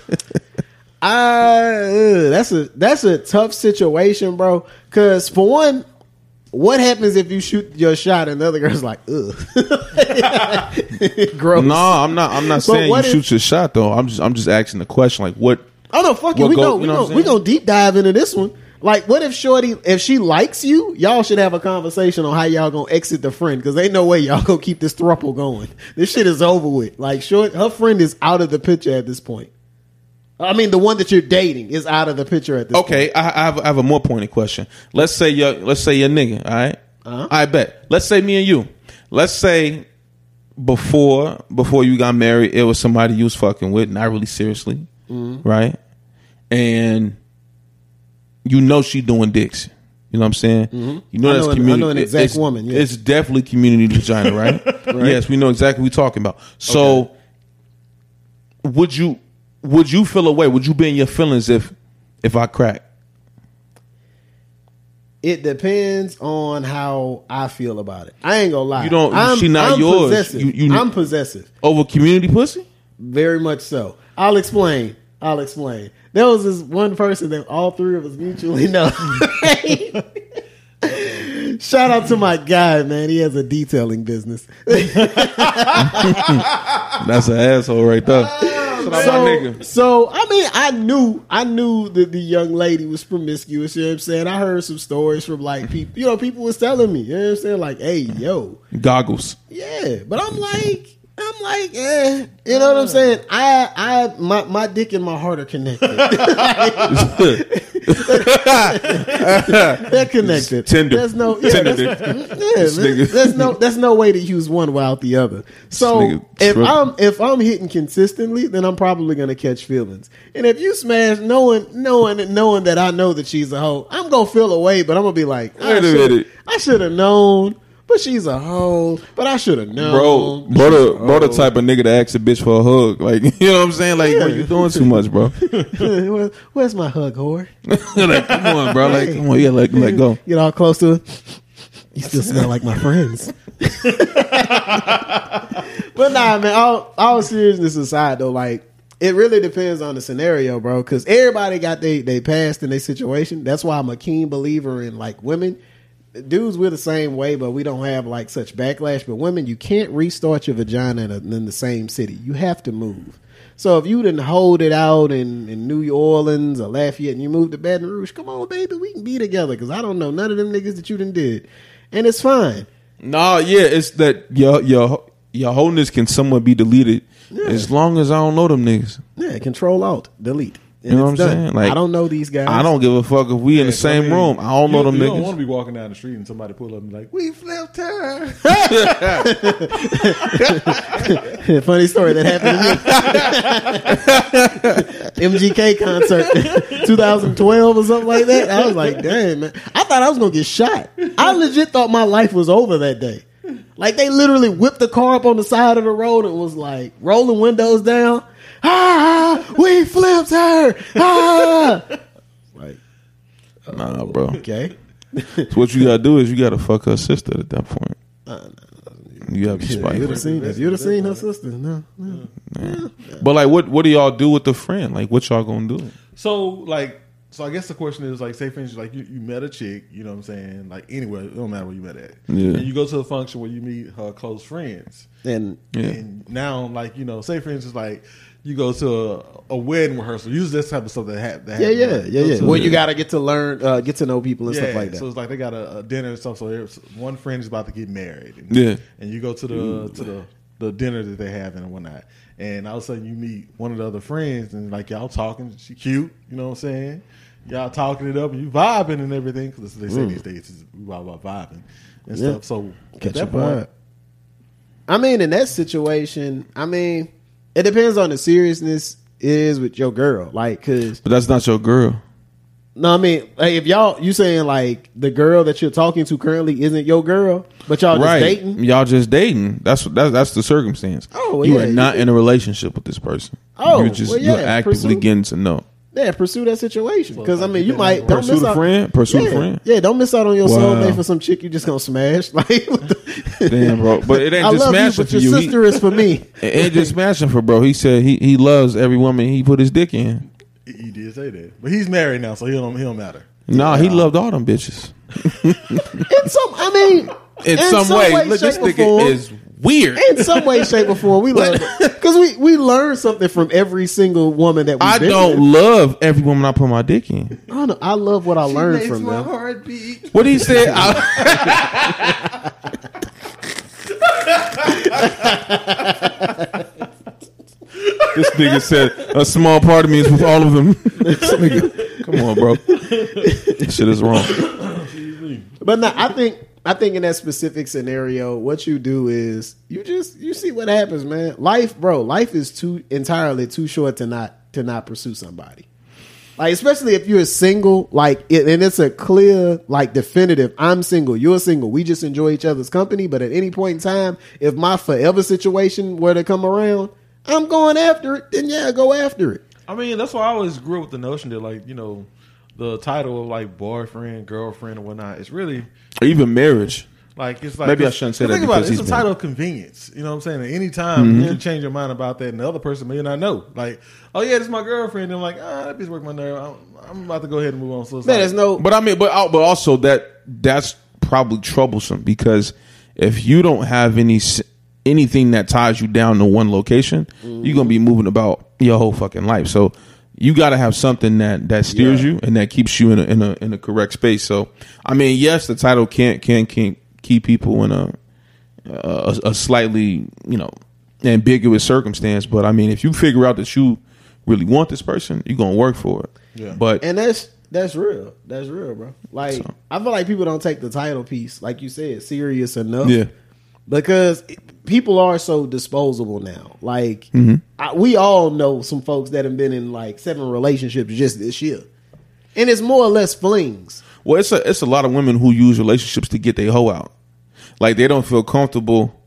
I ugh, that's a that's a tough situation, bro. Because for one, what happens if you shoot your shot and the other girl's like, ugh, gross. No, I'm not. I'm not saying you if- shoot your shot though. I'm just I'm just asking the question like what Oh no, fuck it. We go- you we know go, we saying? go deep dive into this one. Like, what if Shorty, if she likes you, y'all should have a conversation on how y'all gonna exit the friend because ain't no way y'all gonna keep this throuple going. This shit is over with. Like, short, her friend is out of the picture at this point. I mean, the one that you're dating is out of the picture at this point. Okay, I, I have I have a more pointed question. Let's say you're let's say you're nigga, all right? Uh-huh. I bet. Let's say me and you. Let's say before before you got married, it was somebody you was fucking with, not really seriously, Mm-hmm. right? And you know she doing dicks. You know what I'm saying? You know Mm-hmm. I that's know an- I community. know an exact it's- woman, yeah. It's definitely community vagina, right? Yes, we know exactly what we're talking about. So, would you would you feel away? Would you be in your feelings if if I crack? It depends on how I feel about it. I ain't gonna lie. You don't- I'm, she not I'm yours. Possessive. You- you- I'm possessive. over community pussy? Very much so. I'll explain. I'll explain. There was this one person that all three of us mutually know. Shout out to my guy, man. He has a detailing business. That's an asshole right there. Shout out my so, so I mean, I knew, I knew that the young lady was promiscuous. You know what I'm saying? I heard some stories from like people. You know, people was telling me. You know what I'm saying? Like, hey, yo, Goggles. yeah. But I'm like, I'm like, eh. You know what I'm saying? I, I, my, my dick and my heart are connected. They're connected. Tinder. There's no, yeah, dick. yeah, there's, there's no, there's no way to use one without the other. So if. I'm, if I'm hitting consistently, then I'm probably gonna catch feelings. And if you smash, knowing, knowing, knowing that I know that she's a hoe, I'm gonna feel away, but I'm gonna be like, I Wait a minute. I should have known. But she's a hoe. But I should have known. Bro, bro, the, bro, the type of nigga that asks a bitch for a hug. Like, you know what I'm saying? Like, bro, you doing too much, bro. Where- Where's my hug, whore? like, come on, bro. Like, come on. Yeah, like, let go. Get all close to her. You still smell like my friends. but nah, man. All all seriousness aside, though, like it really depends on the scenario, bro. Because everybody got they they past in their situation. That's why I'm a keen believer in like women. Dudes, we're the same way, but we don't have like such backlash. But women, you can't restart your vagina in, a, in the same city. You have to move. So if you didn't hold it out in, in New Orleans or Lafayette and you moved to Baton Rouge, come on, baby, we can be together. Because I don't know none of them niggas that you done did, and it's fine. Nah, yeah, it's that your your your wholeness can somewhat be deleted as long as I don't know them niggas. Yeah, Control Alt Delete. You know what I'm done. saying? Like, I don't know these guys. I don't give a fuck if we in the So, I same mean, room. I don't know you, them you don't want to be walking down the street and somebody pull up and be like, "We flipped her." Funny story that happened to me. MGK concert 2012 or something like that. I was like, damn, man. I thought I was going to get shot. I legit thought my life was over that day. Like, they literally whipped the car up on the side of the road and was like rolling windows down. Ah, we flipped her. Ah. Like, Nah, bro. okay. So what you gotta do is you gotta fuck her sister at that point. You gotta be If you'd have seen, if you'd have seen her sister, no, no. But like, what what do y'all do with the friend? Like, what y'all gonna do? So like, so I guess the question is like, say for instance, like you, you met a chick, you know what I'm saying? Like anywhere, it don't matter where you met at. Yeah. And you go to a function where you meet her close friends. And Yeah. And now, like you know, say for instance, like you go to a, a wedding rehearsal. Usually, this type of stuff that happen. That yeah, happen, yeah, right? yeah, Go yeah. to- Well, you got to get to learn, uh, get to know people and stuff like that. So it's like they got a, a dinner and stuff. So one friend is about to get married. And, Yeah. And you go to the to the the dinner that they have and whatnot. And all of a sudden you meet one of the other friends and like y'all talking. She cute. You know what I'm saying? Y'all talking it up and you vibing and everything because they say these days is we all about vibing and Mm. Yeah. stuff. So Catch at that point. I mean, in that situation, I mean, it depends on the seriousness it is with your girl. Like, cause But that's not your girl. no, I mean, like, if y'all you saying like the girl that you're talking to currently isn't your girl, but y'all just dating. Y'all just dating. That's that's that's the circumstance. Oh, well, you yeah, are not can- in a relationship with this person. Oh, you're just well, you're actively getting to know. Yeah, pursue that situation because I like, mean, you might don't Pursue miss the out. friend. Pursue yeah, the friend. yeah, don't miss out on your Wow. soulmate for some chick you just gonna smash. Like, what the- Damn, bro. But it ain't I just love you, smashing but for your you. He- sister is for me. It ain't just smashing for bro. He said he, he loves every woman he put his dick in. he, he did say that, but he's married now, so he don't he don't matter. Nah, he loved all them bitches. In some, I mean, In, some, way, look, this shape, or nigga form. is weird. in some way, shape, or form, we learn because we we learn something from every single woman that we. I don't love every woman I put my dick in. I, don't know, I love what I learned from them. heartbeat. What he said? I- this nigga said a small part of me is with all of them. Nigga- come on, bro. This shit is wrong. But no, I think I think in that specific scenario, what you do is you just you see what happens, man. Life, bro, life is too entirely too short to not to not pursue somebody. Like especially if you're single, like and it's a clear, like definitive. I'm single, you're single. We just enjoy each other's company. But at any point in time, if my forever situation were to come around, I'm going after it. Then yeah, go after it. I mean, that's why I always grew up with the notion that, like, you know, the title of like boyfriend, girlfriend, or whatnot. It's really Or even marriage. like it's like Maybe I it's- shouldn't say think about it, it's a title of convenience. You know what I'm saying? At any time Mm-hmm. you can change your mind about that, and the other person may not know. Like, oh yeah, this is my girlfriend. And I'm like, ah, that bitch work my nerve. I'm, I'm about to go ahead and move on. So it's Man, like, there's no. But I mean, but al- but also that that's probably troublesome because if you don't have any anything that ties you down to one location, you're gonna be moving about your whole fucking life. So you got to have something that that steers you and that keeps you in a, in a in a correct space. So I mean, yes, the title can't can can keep people in a a, a slightly you know ambiguous circumstance, but I mean, if you figure out that you really want this person, you're gonna work for it. Yeah. But And that's that's real. That's real, bro. Like So- I feel like people don't take the title piece, like you said, serious enough. yeah. Because people are so disposable now. Like Mm-hmm. I, we all know some folks that have been in like seven relationships just this year, and it's more or less flings. Well, it's a it's a lot of women who use relationships to get their hoe out. Like they don't feel comfortable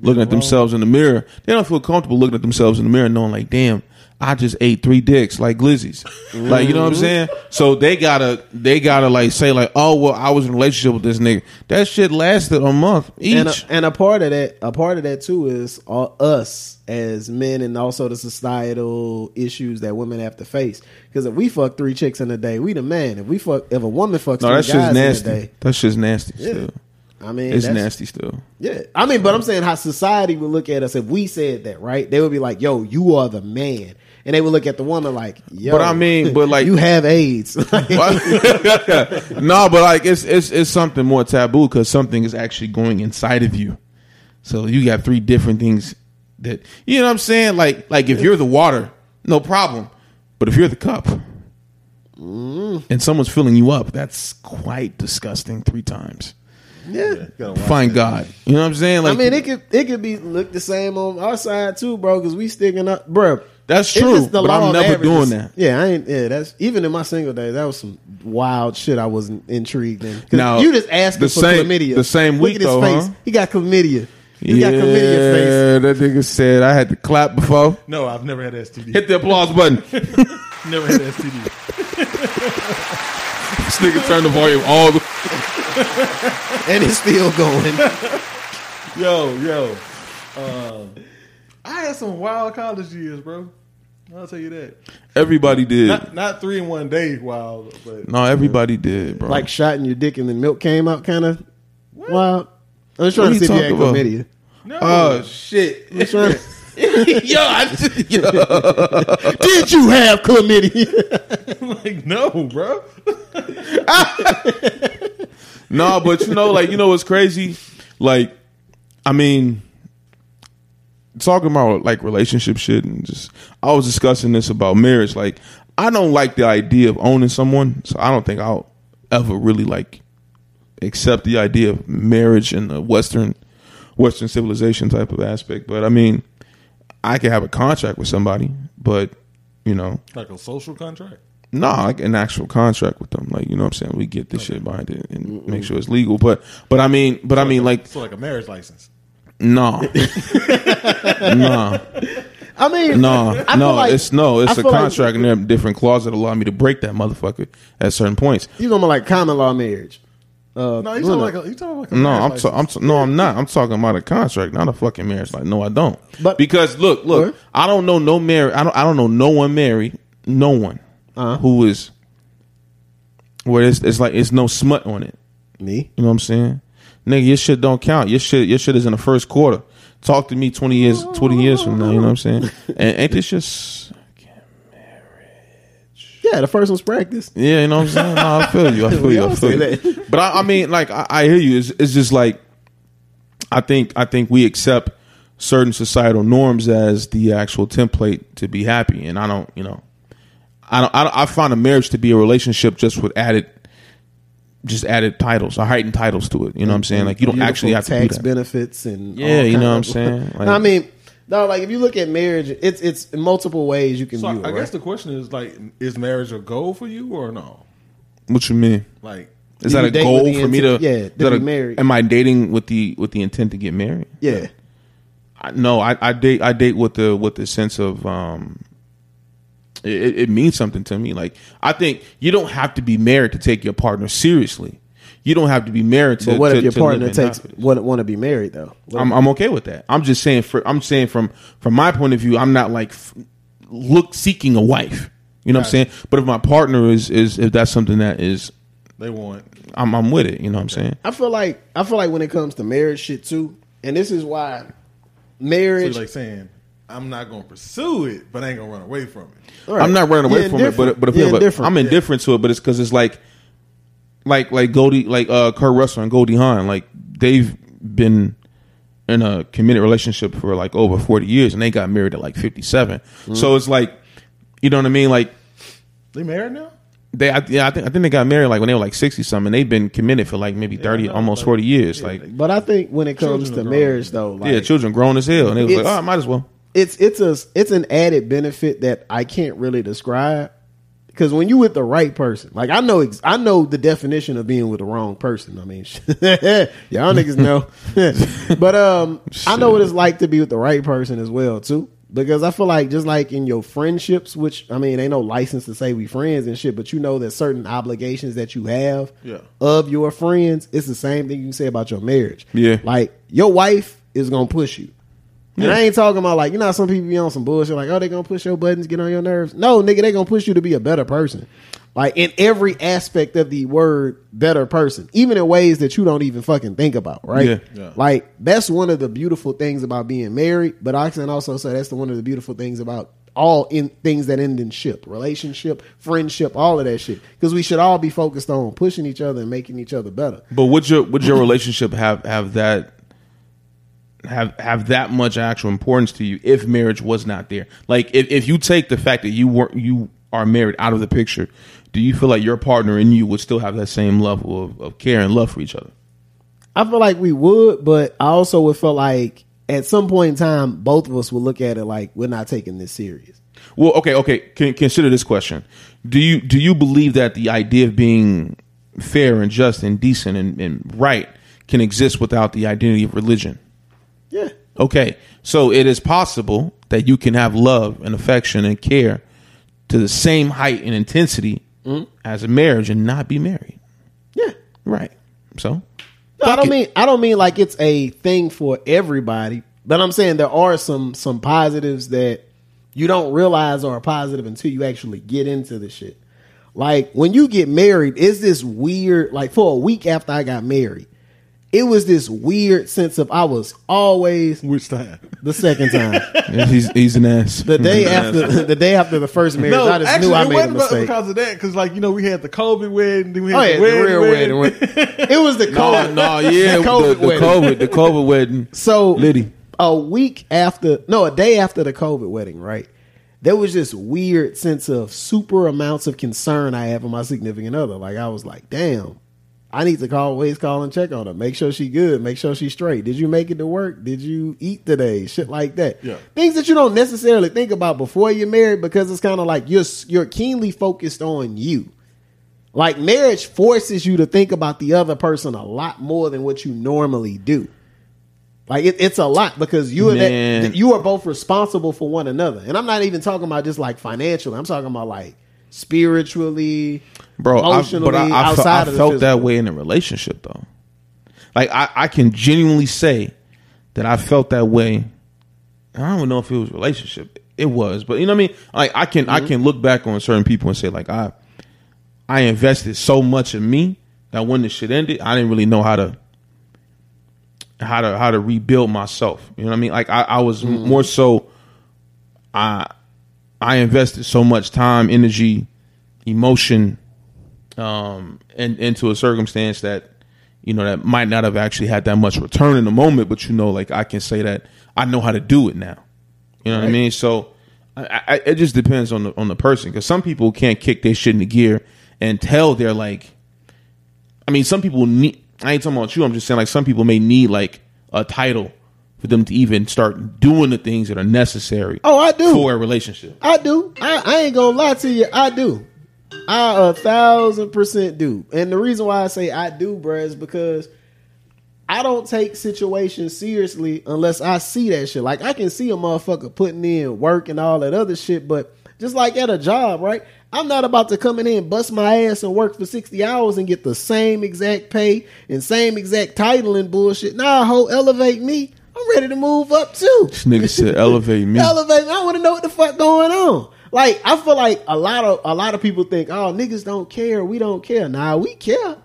looking at themselves in the mirror. They don't feel comfortable looking at themselves in the mirror and knowing like, damn, I just ate three dicks like glizzies. Like you know what I'm saying? So they gotta they gotta like say like, oh well, I was in a relationship with this nigga. That shit lasted a month each. And a, and a part of that, a part of that too, is all, us as men, and also the societal issues that women have to face. Because if we fuck three chicks in a day, we the man. If we fuck, if a woman fucks no, three that shit's guys in a nasty. day, That shit's nasty Yeah. still. I mean, It's nasty still. Yeah, I mean, but I'm saying how society would look at us if we said that, right? They would be like, "Yo, you are the man," and they would look at the woman like, "Yo." But I mean, but like- you have AIDS. no, but like it's it's it's something more taboo because something is actually going inside of you. So you got three different things that you know what I'm saying. Like like if you're the water, no problem. But if you're the cup mm. and someone's filling you up, that's quite disgusting three times. Yeah. Find God. You know what I'm saying? Like I mean, it could it could be look the same on our side too, bro. Because we sticking up, bro. That's true, the but I'm never averages. doing that. Yeah, I ain't. Yeah, that's even in my single days. That was some wild shit. I wasn't intrigued in. Now, you just asking the for same- chlamydia. the same Look week, at his though, face. huh? He got chlamydia. He yeah, got chlamydia face. that nigga said I had to clap before. No, I've never had STD. Hit the applause button. never had STD. this nigga turned the volume all the and it's still going. Yo, yo. Um, I had some wild college years, bro. I'll tell you that. Everybody did. Not not three in one day wild, but no, everybody did, bro. like shot in your dick and then milk came out, kind of wild. I'm just trying What to see if you had talking chlamydia. no. oh shit. I'm trying to- yo, I just, yo. Did you have chlamydia? like no, bro. No, but you know, like you know what's crazy? Like, I mean, talking about like relationship shit and just I was discussing this about marriage. Like, I don't like the idea of owning someone, so I don't think I'll ever really like accept the idea of marriage in the Western Western civilization type of aspect. But I mean, I can have a contract with somebody, but you know, Like a social contract. no, like an actual contract with them. Like, you know what I'm saying? We get this shit behind it and mm-hmm. make sure it's legal. But but I mean but I mean like So like a marriage license. No. no. I mean, No. I No, like- it's no, it's a feel like- contract and there are different clauses that allow me to break that motherfucker at certain points. You know, like common law marriage. Uh, No, you talking like a, you talking like a No, I'm, license. ta- I'm ta- no, I'm not. I'm talking about a contract, not a fucking marriage. Like, no, I don't. But- because look, look, What? I don't know no married. I don't. I don't know no one married. No one Uh-huh. who is where it's, it's like it's no smut on it. me. You know what I'm saying? Nigga, your shit don't count. Your shit, your shit is in the first quarter. Talk to me twenty years, twenty years from now. You know what I'm saying? And ain't this just? Yeah, the first one's practice. Yeah, you know what I'm saying. No, I feel you. I feel you. I feel you. But I, I mean, like, I, I hear you. It's, it's just like, I think, I think we accept certain societal norms as the actual template to be happy, and I don't, you know, I don't. I, don't- I find a marriage to be a relationship just with added, just added titles or heightened titles to it. You know what I'm saying? Like, you don't Beautiful actually have to do tax that. benefits and Yeah, all you know what I'm saying? Like- no, I mean, no, like if you look at marriage, it's it's in multiple ways you can So view it. I right? guess the question is like, is marriage a goal for you or no? What you mean? Like, Is that a goal with the for me to? yeah, is to that be a- married. Am I dating with the with the intent to get married? yeah, I, no, I, I date I date with the with the sense of um, it, it- it means something to me. Like I think you don't have to be married to take your partner seriously. You don't have to be married to. but what to- if your partner takes happiness. want want to be married though? What I'm, I'm okay with that. I'm just saying for I'm saying from from my point of view, I'm not like f- look seeking a wife. You know what I'm saying? But if my partner is is if that's something that is they want. I'm I'm with it. You know what I'm saying? I feel like I feel like when it comes to marriage shit too, and this is why marriage. you're like saying, I'm not gonna pursue it, but I ain't gonna run away from it. All right. I'm not running away You're from it, but but, if, You're yeah, but. I'm indifferent to it. But it's because it's like, like like Goldie, like uh, Kurt Russell and Goldie Hawn, like they've been in a committed relationship for like over 40 years, and they got married at like 57. Mm-hmm. So it's like, you know what I mean? Like They married now? they, I, yeah, I think I think they got married like when they were like 60 something. They've been committed for like maybe 30, know, almost 40 years. like But I think when it comes to grown. marriage though, like, yeah, children grown as hell, and they was like, It's- oh, I might as well. It's it's a it's an added benefit that I can't really describe because when you with the right person, like I know ex- I know the definition of being with the wrong person. I mean, y'all niggas know, but um, I know what it's like to be with the right person as well too. Because I feel like just like in your friendships, which I mean, ain't no license to say we friends and shit, but you know that certain obligations that you have Yeah. of your friends. It's the same thing you can say about your marriage. Yeah. like your wife is gonna push you. And I ain't talking about like you know how some people be on some bullshit like oh they gonna push your buttons get on your nerves. No nigga they gonna push you to be a better person, like in every aspect of the word better person, even in ways that you don't even fucking think about. Right? Yeah. Yeah. Like that's one of the beautiful things about being married. But I can also say that's the one of the beautiful things about all in things that end in ship, relationship, friendship, all of that shit. Because we should all be focused on pushing each other and making each other better. But would your would your relationship have have that have have that much actual importance to you if marriage was not there? Like if, if you take the fact that you weren't you are married out of the picture, do you feel like your partner and you would still have that same level of, of care and love for each other? I feel like we would, but I also would feel like at some point in time, both of us would look at it like we're not taking this serious. Well, okay, okay. Can, consider this question: Do you do you believe that the idea of being fair and just and decent and, and right can exist without the identity of religion? Yeah. Okay, so it is possible that you can have love and affection and care to the same height and intensity mm-hmm. as a marriage and not be married. Yeah. Right. So No, I don't it. mean I don't mean like it's a thing for everybody, but I'm saying there are some some positives that you don't realize are positive until you actually get into the shit. Like when you get married, is this weird? Like for a week after I got married, it was this weird sense of I was always Which time? the second time. yeah, he's he's an ass. The day after the day after the first marriage, I just knew I it made a wasn't mistake. because of that. Because like you know, we had the COVID wedding, then we had Oh yeah, the, the wedding, real wedding. wedding. It was the No, COVID. no, yeah, the the, COVID the, wedding. COVID, the COVID wedding. So Liddy. a week after, no, a day after the COVID wedding, right? There was this weird sense of super amounts of concern I have for my significant other. Like I was like, damn, I need to call, always call and check on her, make sure she good, make sure she's straight. Did you make it to work? Did you eat today? Shit like that. Yeah. Things that you don't necessarily think about before you're married because it's kind of like you're you're keenly focused on you. Like marriage forces you to think about the other person a lot more than what you normally do. Like it, it's a lot because you are that, you are both responsible for one another, and I'm not even talking about just like financially. I'm talking about like spiritually, bro. I, but I, I, outside I of felt that way in a relationship, though. Like I, I can genuinely say that I felt that way. I don't know if it was relationship. It was, but you know what I mean. Like I can, Mm-hmm. I can look back on certain people and say, like I, I invested so much in me that when the shit ended, I didn't really know how to, how to, how to rebuild myself. You know what I mean? Like I, I was Mm-hmm. more so. I, I invested so much time, energy, emotion, um, and into a circumstance that you know that might not have actually had that much return in the moment, but you know, like I can say that I know how to do it now. You know what I mean? So I, I, it just depends on the on the person because some people can't kick their shit into gear and tell they're like. I mean, some people need. I ain't talking about you. I'm just saying like some people may need like a title for them to even start doing the things that are necessary. Oh, I do. for a relationship. I do. I, I ain't gonna lie to you. I do. I a thousand percent do. And the reason why I say I do, bruh, is because I don't take situations seriously unless I see that shit. Like I can see a motherfucker putting in work and all that other shit, but just like at a job, right? I'm not about to come in here and bust my ass and work for 60 hours and get the same exact pay and same exact title and bullshit. Nah, ho, elevate me. I'm ready to move up too. This nigga said elevate me. Elevate. me. I want to know what the fuck going on. Like I feel like a lot of a lot of people think, oh niggas don't care, we don't care. Nah, we care.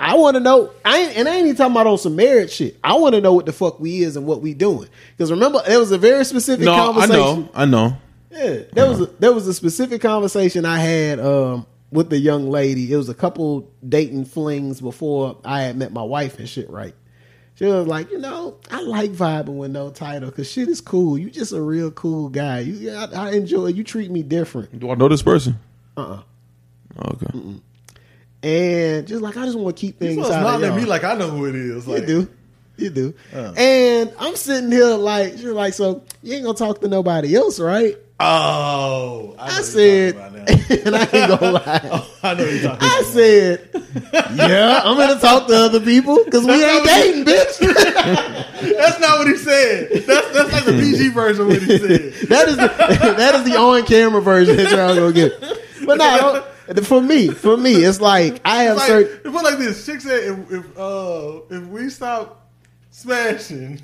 I want to know. I ain't, and I ain't even talking about on some marriage shit. I want to know what the fuck we is and what we doing. Because remember, there was a very specific No, I conversation. know, I know. Yeah, there was a, there was a specific conversation I had um, with the young lady. It was a couple dating flings before I had met my wife and shit. Right? She was like, you know, I like vibing with no title because shit is cool. You just a real cool guy. You, I, I enjoy. You treat me different. Do I know this person? Uh. uh Okay. And just like I just want to keep things So it's out of at me like I know who it is. Like, You do. You do. And I'm sitting here like, you're like, so you ain't gonna talk to nobody else, right? Oh, I what said, you're talking about now. and I ain't gonna lie. I know you're talking I about. said, yeah, I'm gonna talk to other people because we ain't dating, bitch. That's not what he said. That's that's like the PG version of what he said. that is the, that is the on camera version that y'all gonna get. But no, for me, for me, it's like I have Like, certain. it like this. Chick said, if if, uh, if we stop smashing,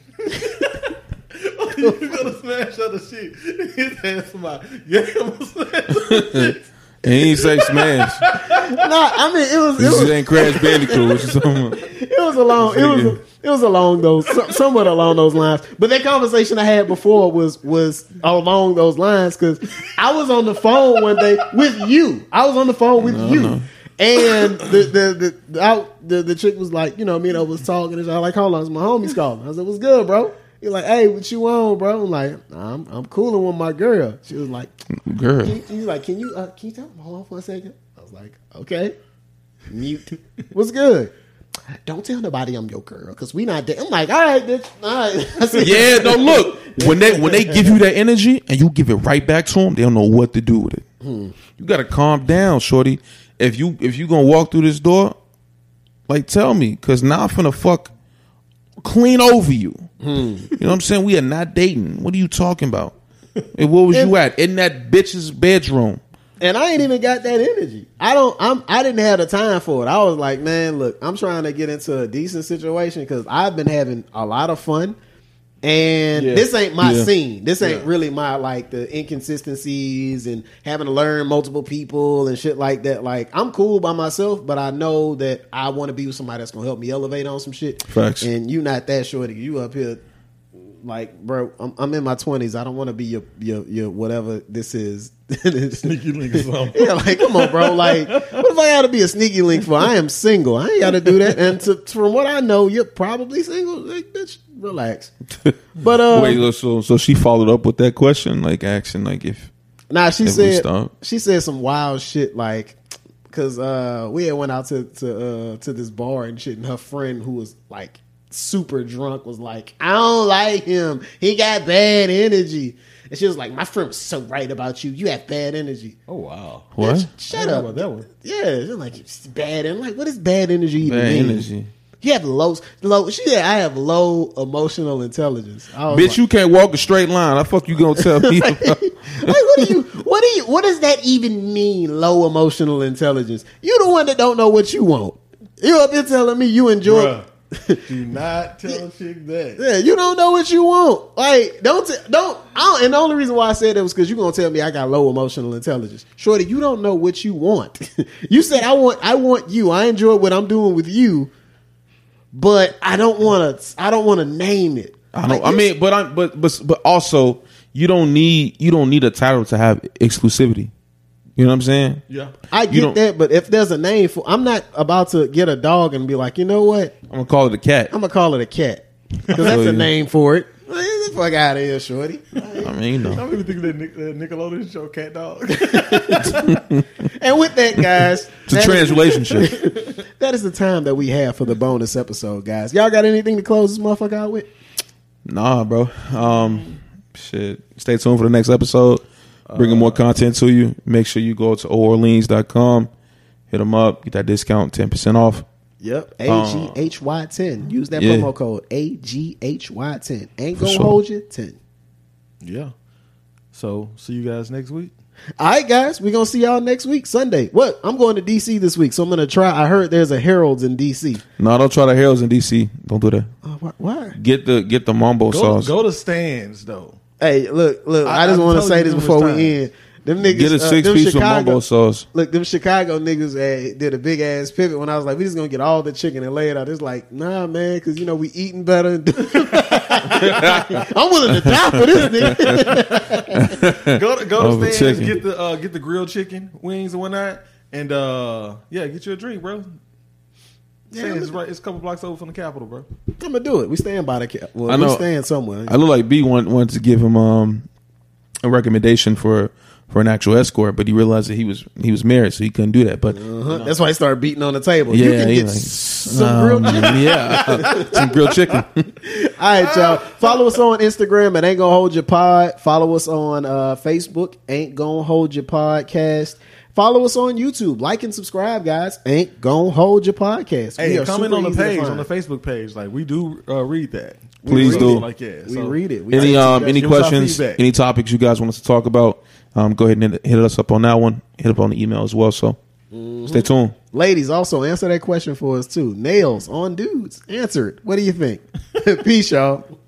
you gonna smash other shit. He said, "Somebody, yeah, I'm gonna smash." other And he ain't say smash. Nah, I mean it was it This was ain't Crash Bandicoot. What you talking about? it was along it was it was along those somewhat along those lines. But that conversation I had before was was along those lines because I was on the phone one day with you. I was on the phone with you. And the the the the, I, the the chick was like, you know, me and I was talking, and I was like, hold on, it's my homies calling. I said, "What's good, bro?" He's like, "Hey, what you on, bro?" I'm like, nah, "I'm I'm cooling with my girl." She was like, Girl. he- he's like, "Can you uh, can you tell him hold on for a second? I was like, "Okay." Mute. What's good? Don't tell nobody I'm your girl because we not. Da-. I'm like, all right, bitch. All right. I said, Yeah, no. Look, when they when they give you that energy and you give it right back to them, they don't know what to do with it. You gotta calm down, shorty. If you if you gonna walk through this door, like tell me, cause now I'm finna fuck clean over you. Hmm. You know what I'm saying? We are not dating. What are you talking about? And where was you at? In that bitch's bedroom. and I ain't even got that energy. I don't. I'm. I didn't have the time for it. I was like, man, look, I'm trying to get into a decent situation because I've been having a lot of fun, and Yeah. this ain't my Yeah. scene. This ain't Yeah. really my like the inconsistencies and having to learn multiple people and shit like that. Like I'm cool by myself, but I know that I want to be with somebody that's gonna help me elevate on some shit. Facts. And you not that shorty. You up here like, bro, I'm, I'm in my twenties. I don't want to be your, your your whatever this is. Sneaky link or something. yeah, like, come on, bro. Like, what if I got to be a sneaky link for? I am single. I ain't got to do that. And to, from what I know, you're probably single. Like, bitch, relax. But uh, Wait, so so she followed up with that question, like asking, like if Nah, she If said she said some wild shit like because uh, we had went out to to uh, to this bar and shit, and her friend who was like super drunk was like, "I don't like him. He got bad energy." And she was like, "My friend was so right about you. You have bad energy." Oh wow. what Bitch, Shut I don't know up. about that one. Yeah, she's like it's bad and like what is bad energy even bad mean? energy. You have low low. She said I have low emotional intelligence. Bitch, like- you can't walk a straight line. I fuck you gonna tell me? about- like what do you what do you what does that even mean low emotional intelligence you the one that don't know what you want you up here telling me you enjoy Bruh. Do not tell a chick that. yeah you don't know what you want like don't t- don't I don't, and the only reason why I said that was because you're gonna tell me I got low emotional intelligence shorty you don't know what you want you said I want I want you I enjoy what I'm doing with you but I don't want to I don't want to name it I know. I mean, but I'm but but but also you don't need you don't need a title to have exclusivity. You know what I'm saying? Yeah. I get that, but if there's a name for, I'm not about to get a dog and be like, you know what? I'm gonna call it a cat. I'm gonna call it a cat because that's a name for it. Get the fuck out of here, shorty. I mean, you know. I'm even thinking that Nick, uh, Nickelodeon show CatDog. And with that, guys, It's a that trans is- relationship. that is the time that we have for the bonus episode, guys. Y'all got anything to close this motherfucker out with? nah, bro. Um, shit. Stay tuned for the next episode. Bringing more content to you. Make sure you go to orleans.com. Hit them up. Get that discount, ten percent off. Yep, AGHY ten. Use that Yeah. promo code AGHY ten. Ain't For gonna sure. hold you ten. yeah. So see you guys next week. All right, guys, we're gonna see y'all next week, Sunday. What? I'm going to DC this week, so I'm gonna try. I heard there's a Harold's in DC. No, don't try the Harold's in DC. Don't do that. Uh, why? why? Get the get the mambo Go, sauce. go to stands though. Hey, look, look. I, I- just want to say this before we end. Them niggas, Get a uh, six them piece of Chicago- mambo sauce. Look, them Chicago niggas uh, did a big ass pivot when I was like, we just gonna get all the chicken and lay it out. It's like, nah, man, because you know we eating better. I'm willing to die for this nigga. Go to go Over to stands, get the uh, get the grilled chicken wings and whatnot, and uh, yeah, get you a drink, bro. Yeah, Stands I'm- right. It's a couple blocks over from the Capitol, bro. I'm gonna do it. We stand by the cap. Well, I we know. stand somewhere. I look like B want, wanted to give him um, a recommendation for for an actual escort, but he realized that he was he was married, so he couldn't do that. But Uh-huh. That's why he started beating on the table. you yeah, can get like, some grilled um, chicken. yeah, some grilled chicken. All right, y'all. Follow us on Instagram at Ain't Gonna Hold Your Pod. Follow us on uh, Facebook, Ain't Gonna Hold Your Podcast. Follow us on YouTube. Like and subscribe, guys. Ain't Gonna Hold Your Podcast. Hey, We comment on the page on the Facebook page. Like we do uh, read that. Please read do. it, Like yeah, We so- read it. We any um any Give us our questions, any topics you guys want us to talk about? Um, go ahead and hit, hit us up on that one. Hit up on the email as well. So stay tuned. Ladies, also answer that question for us too. Nails on dudes. Answer it. What do you think? Peace, y'all.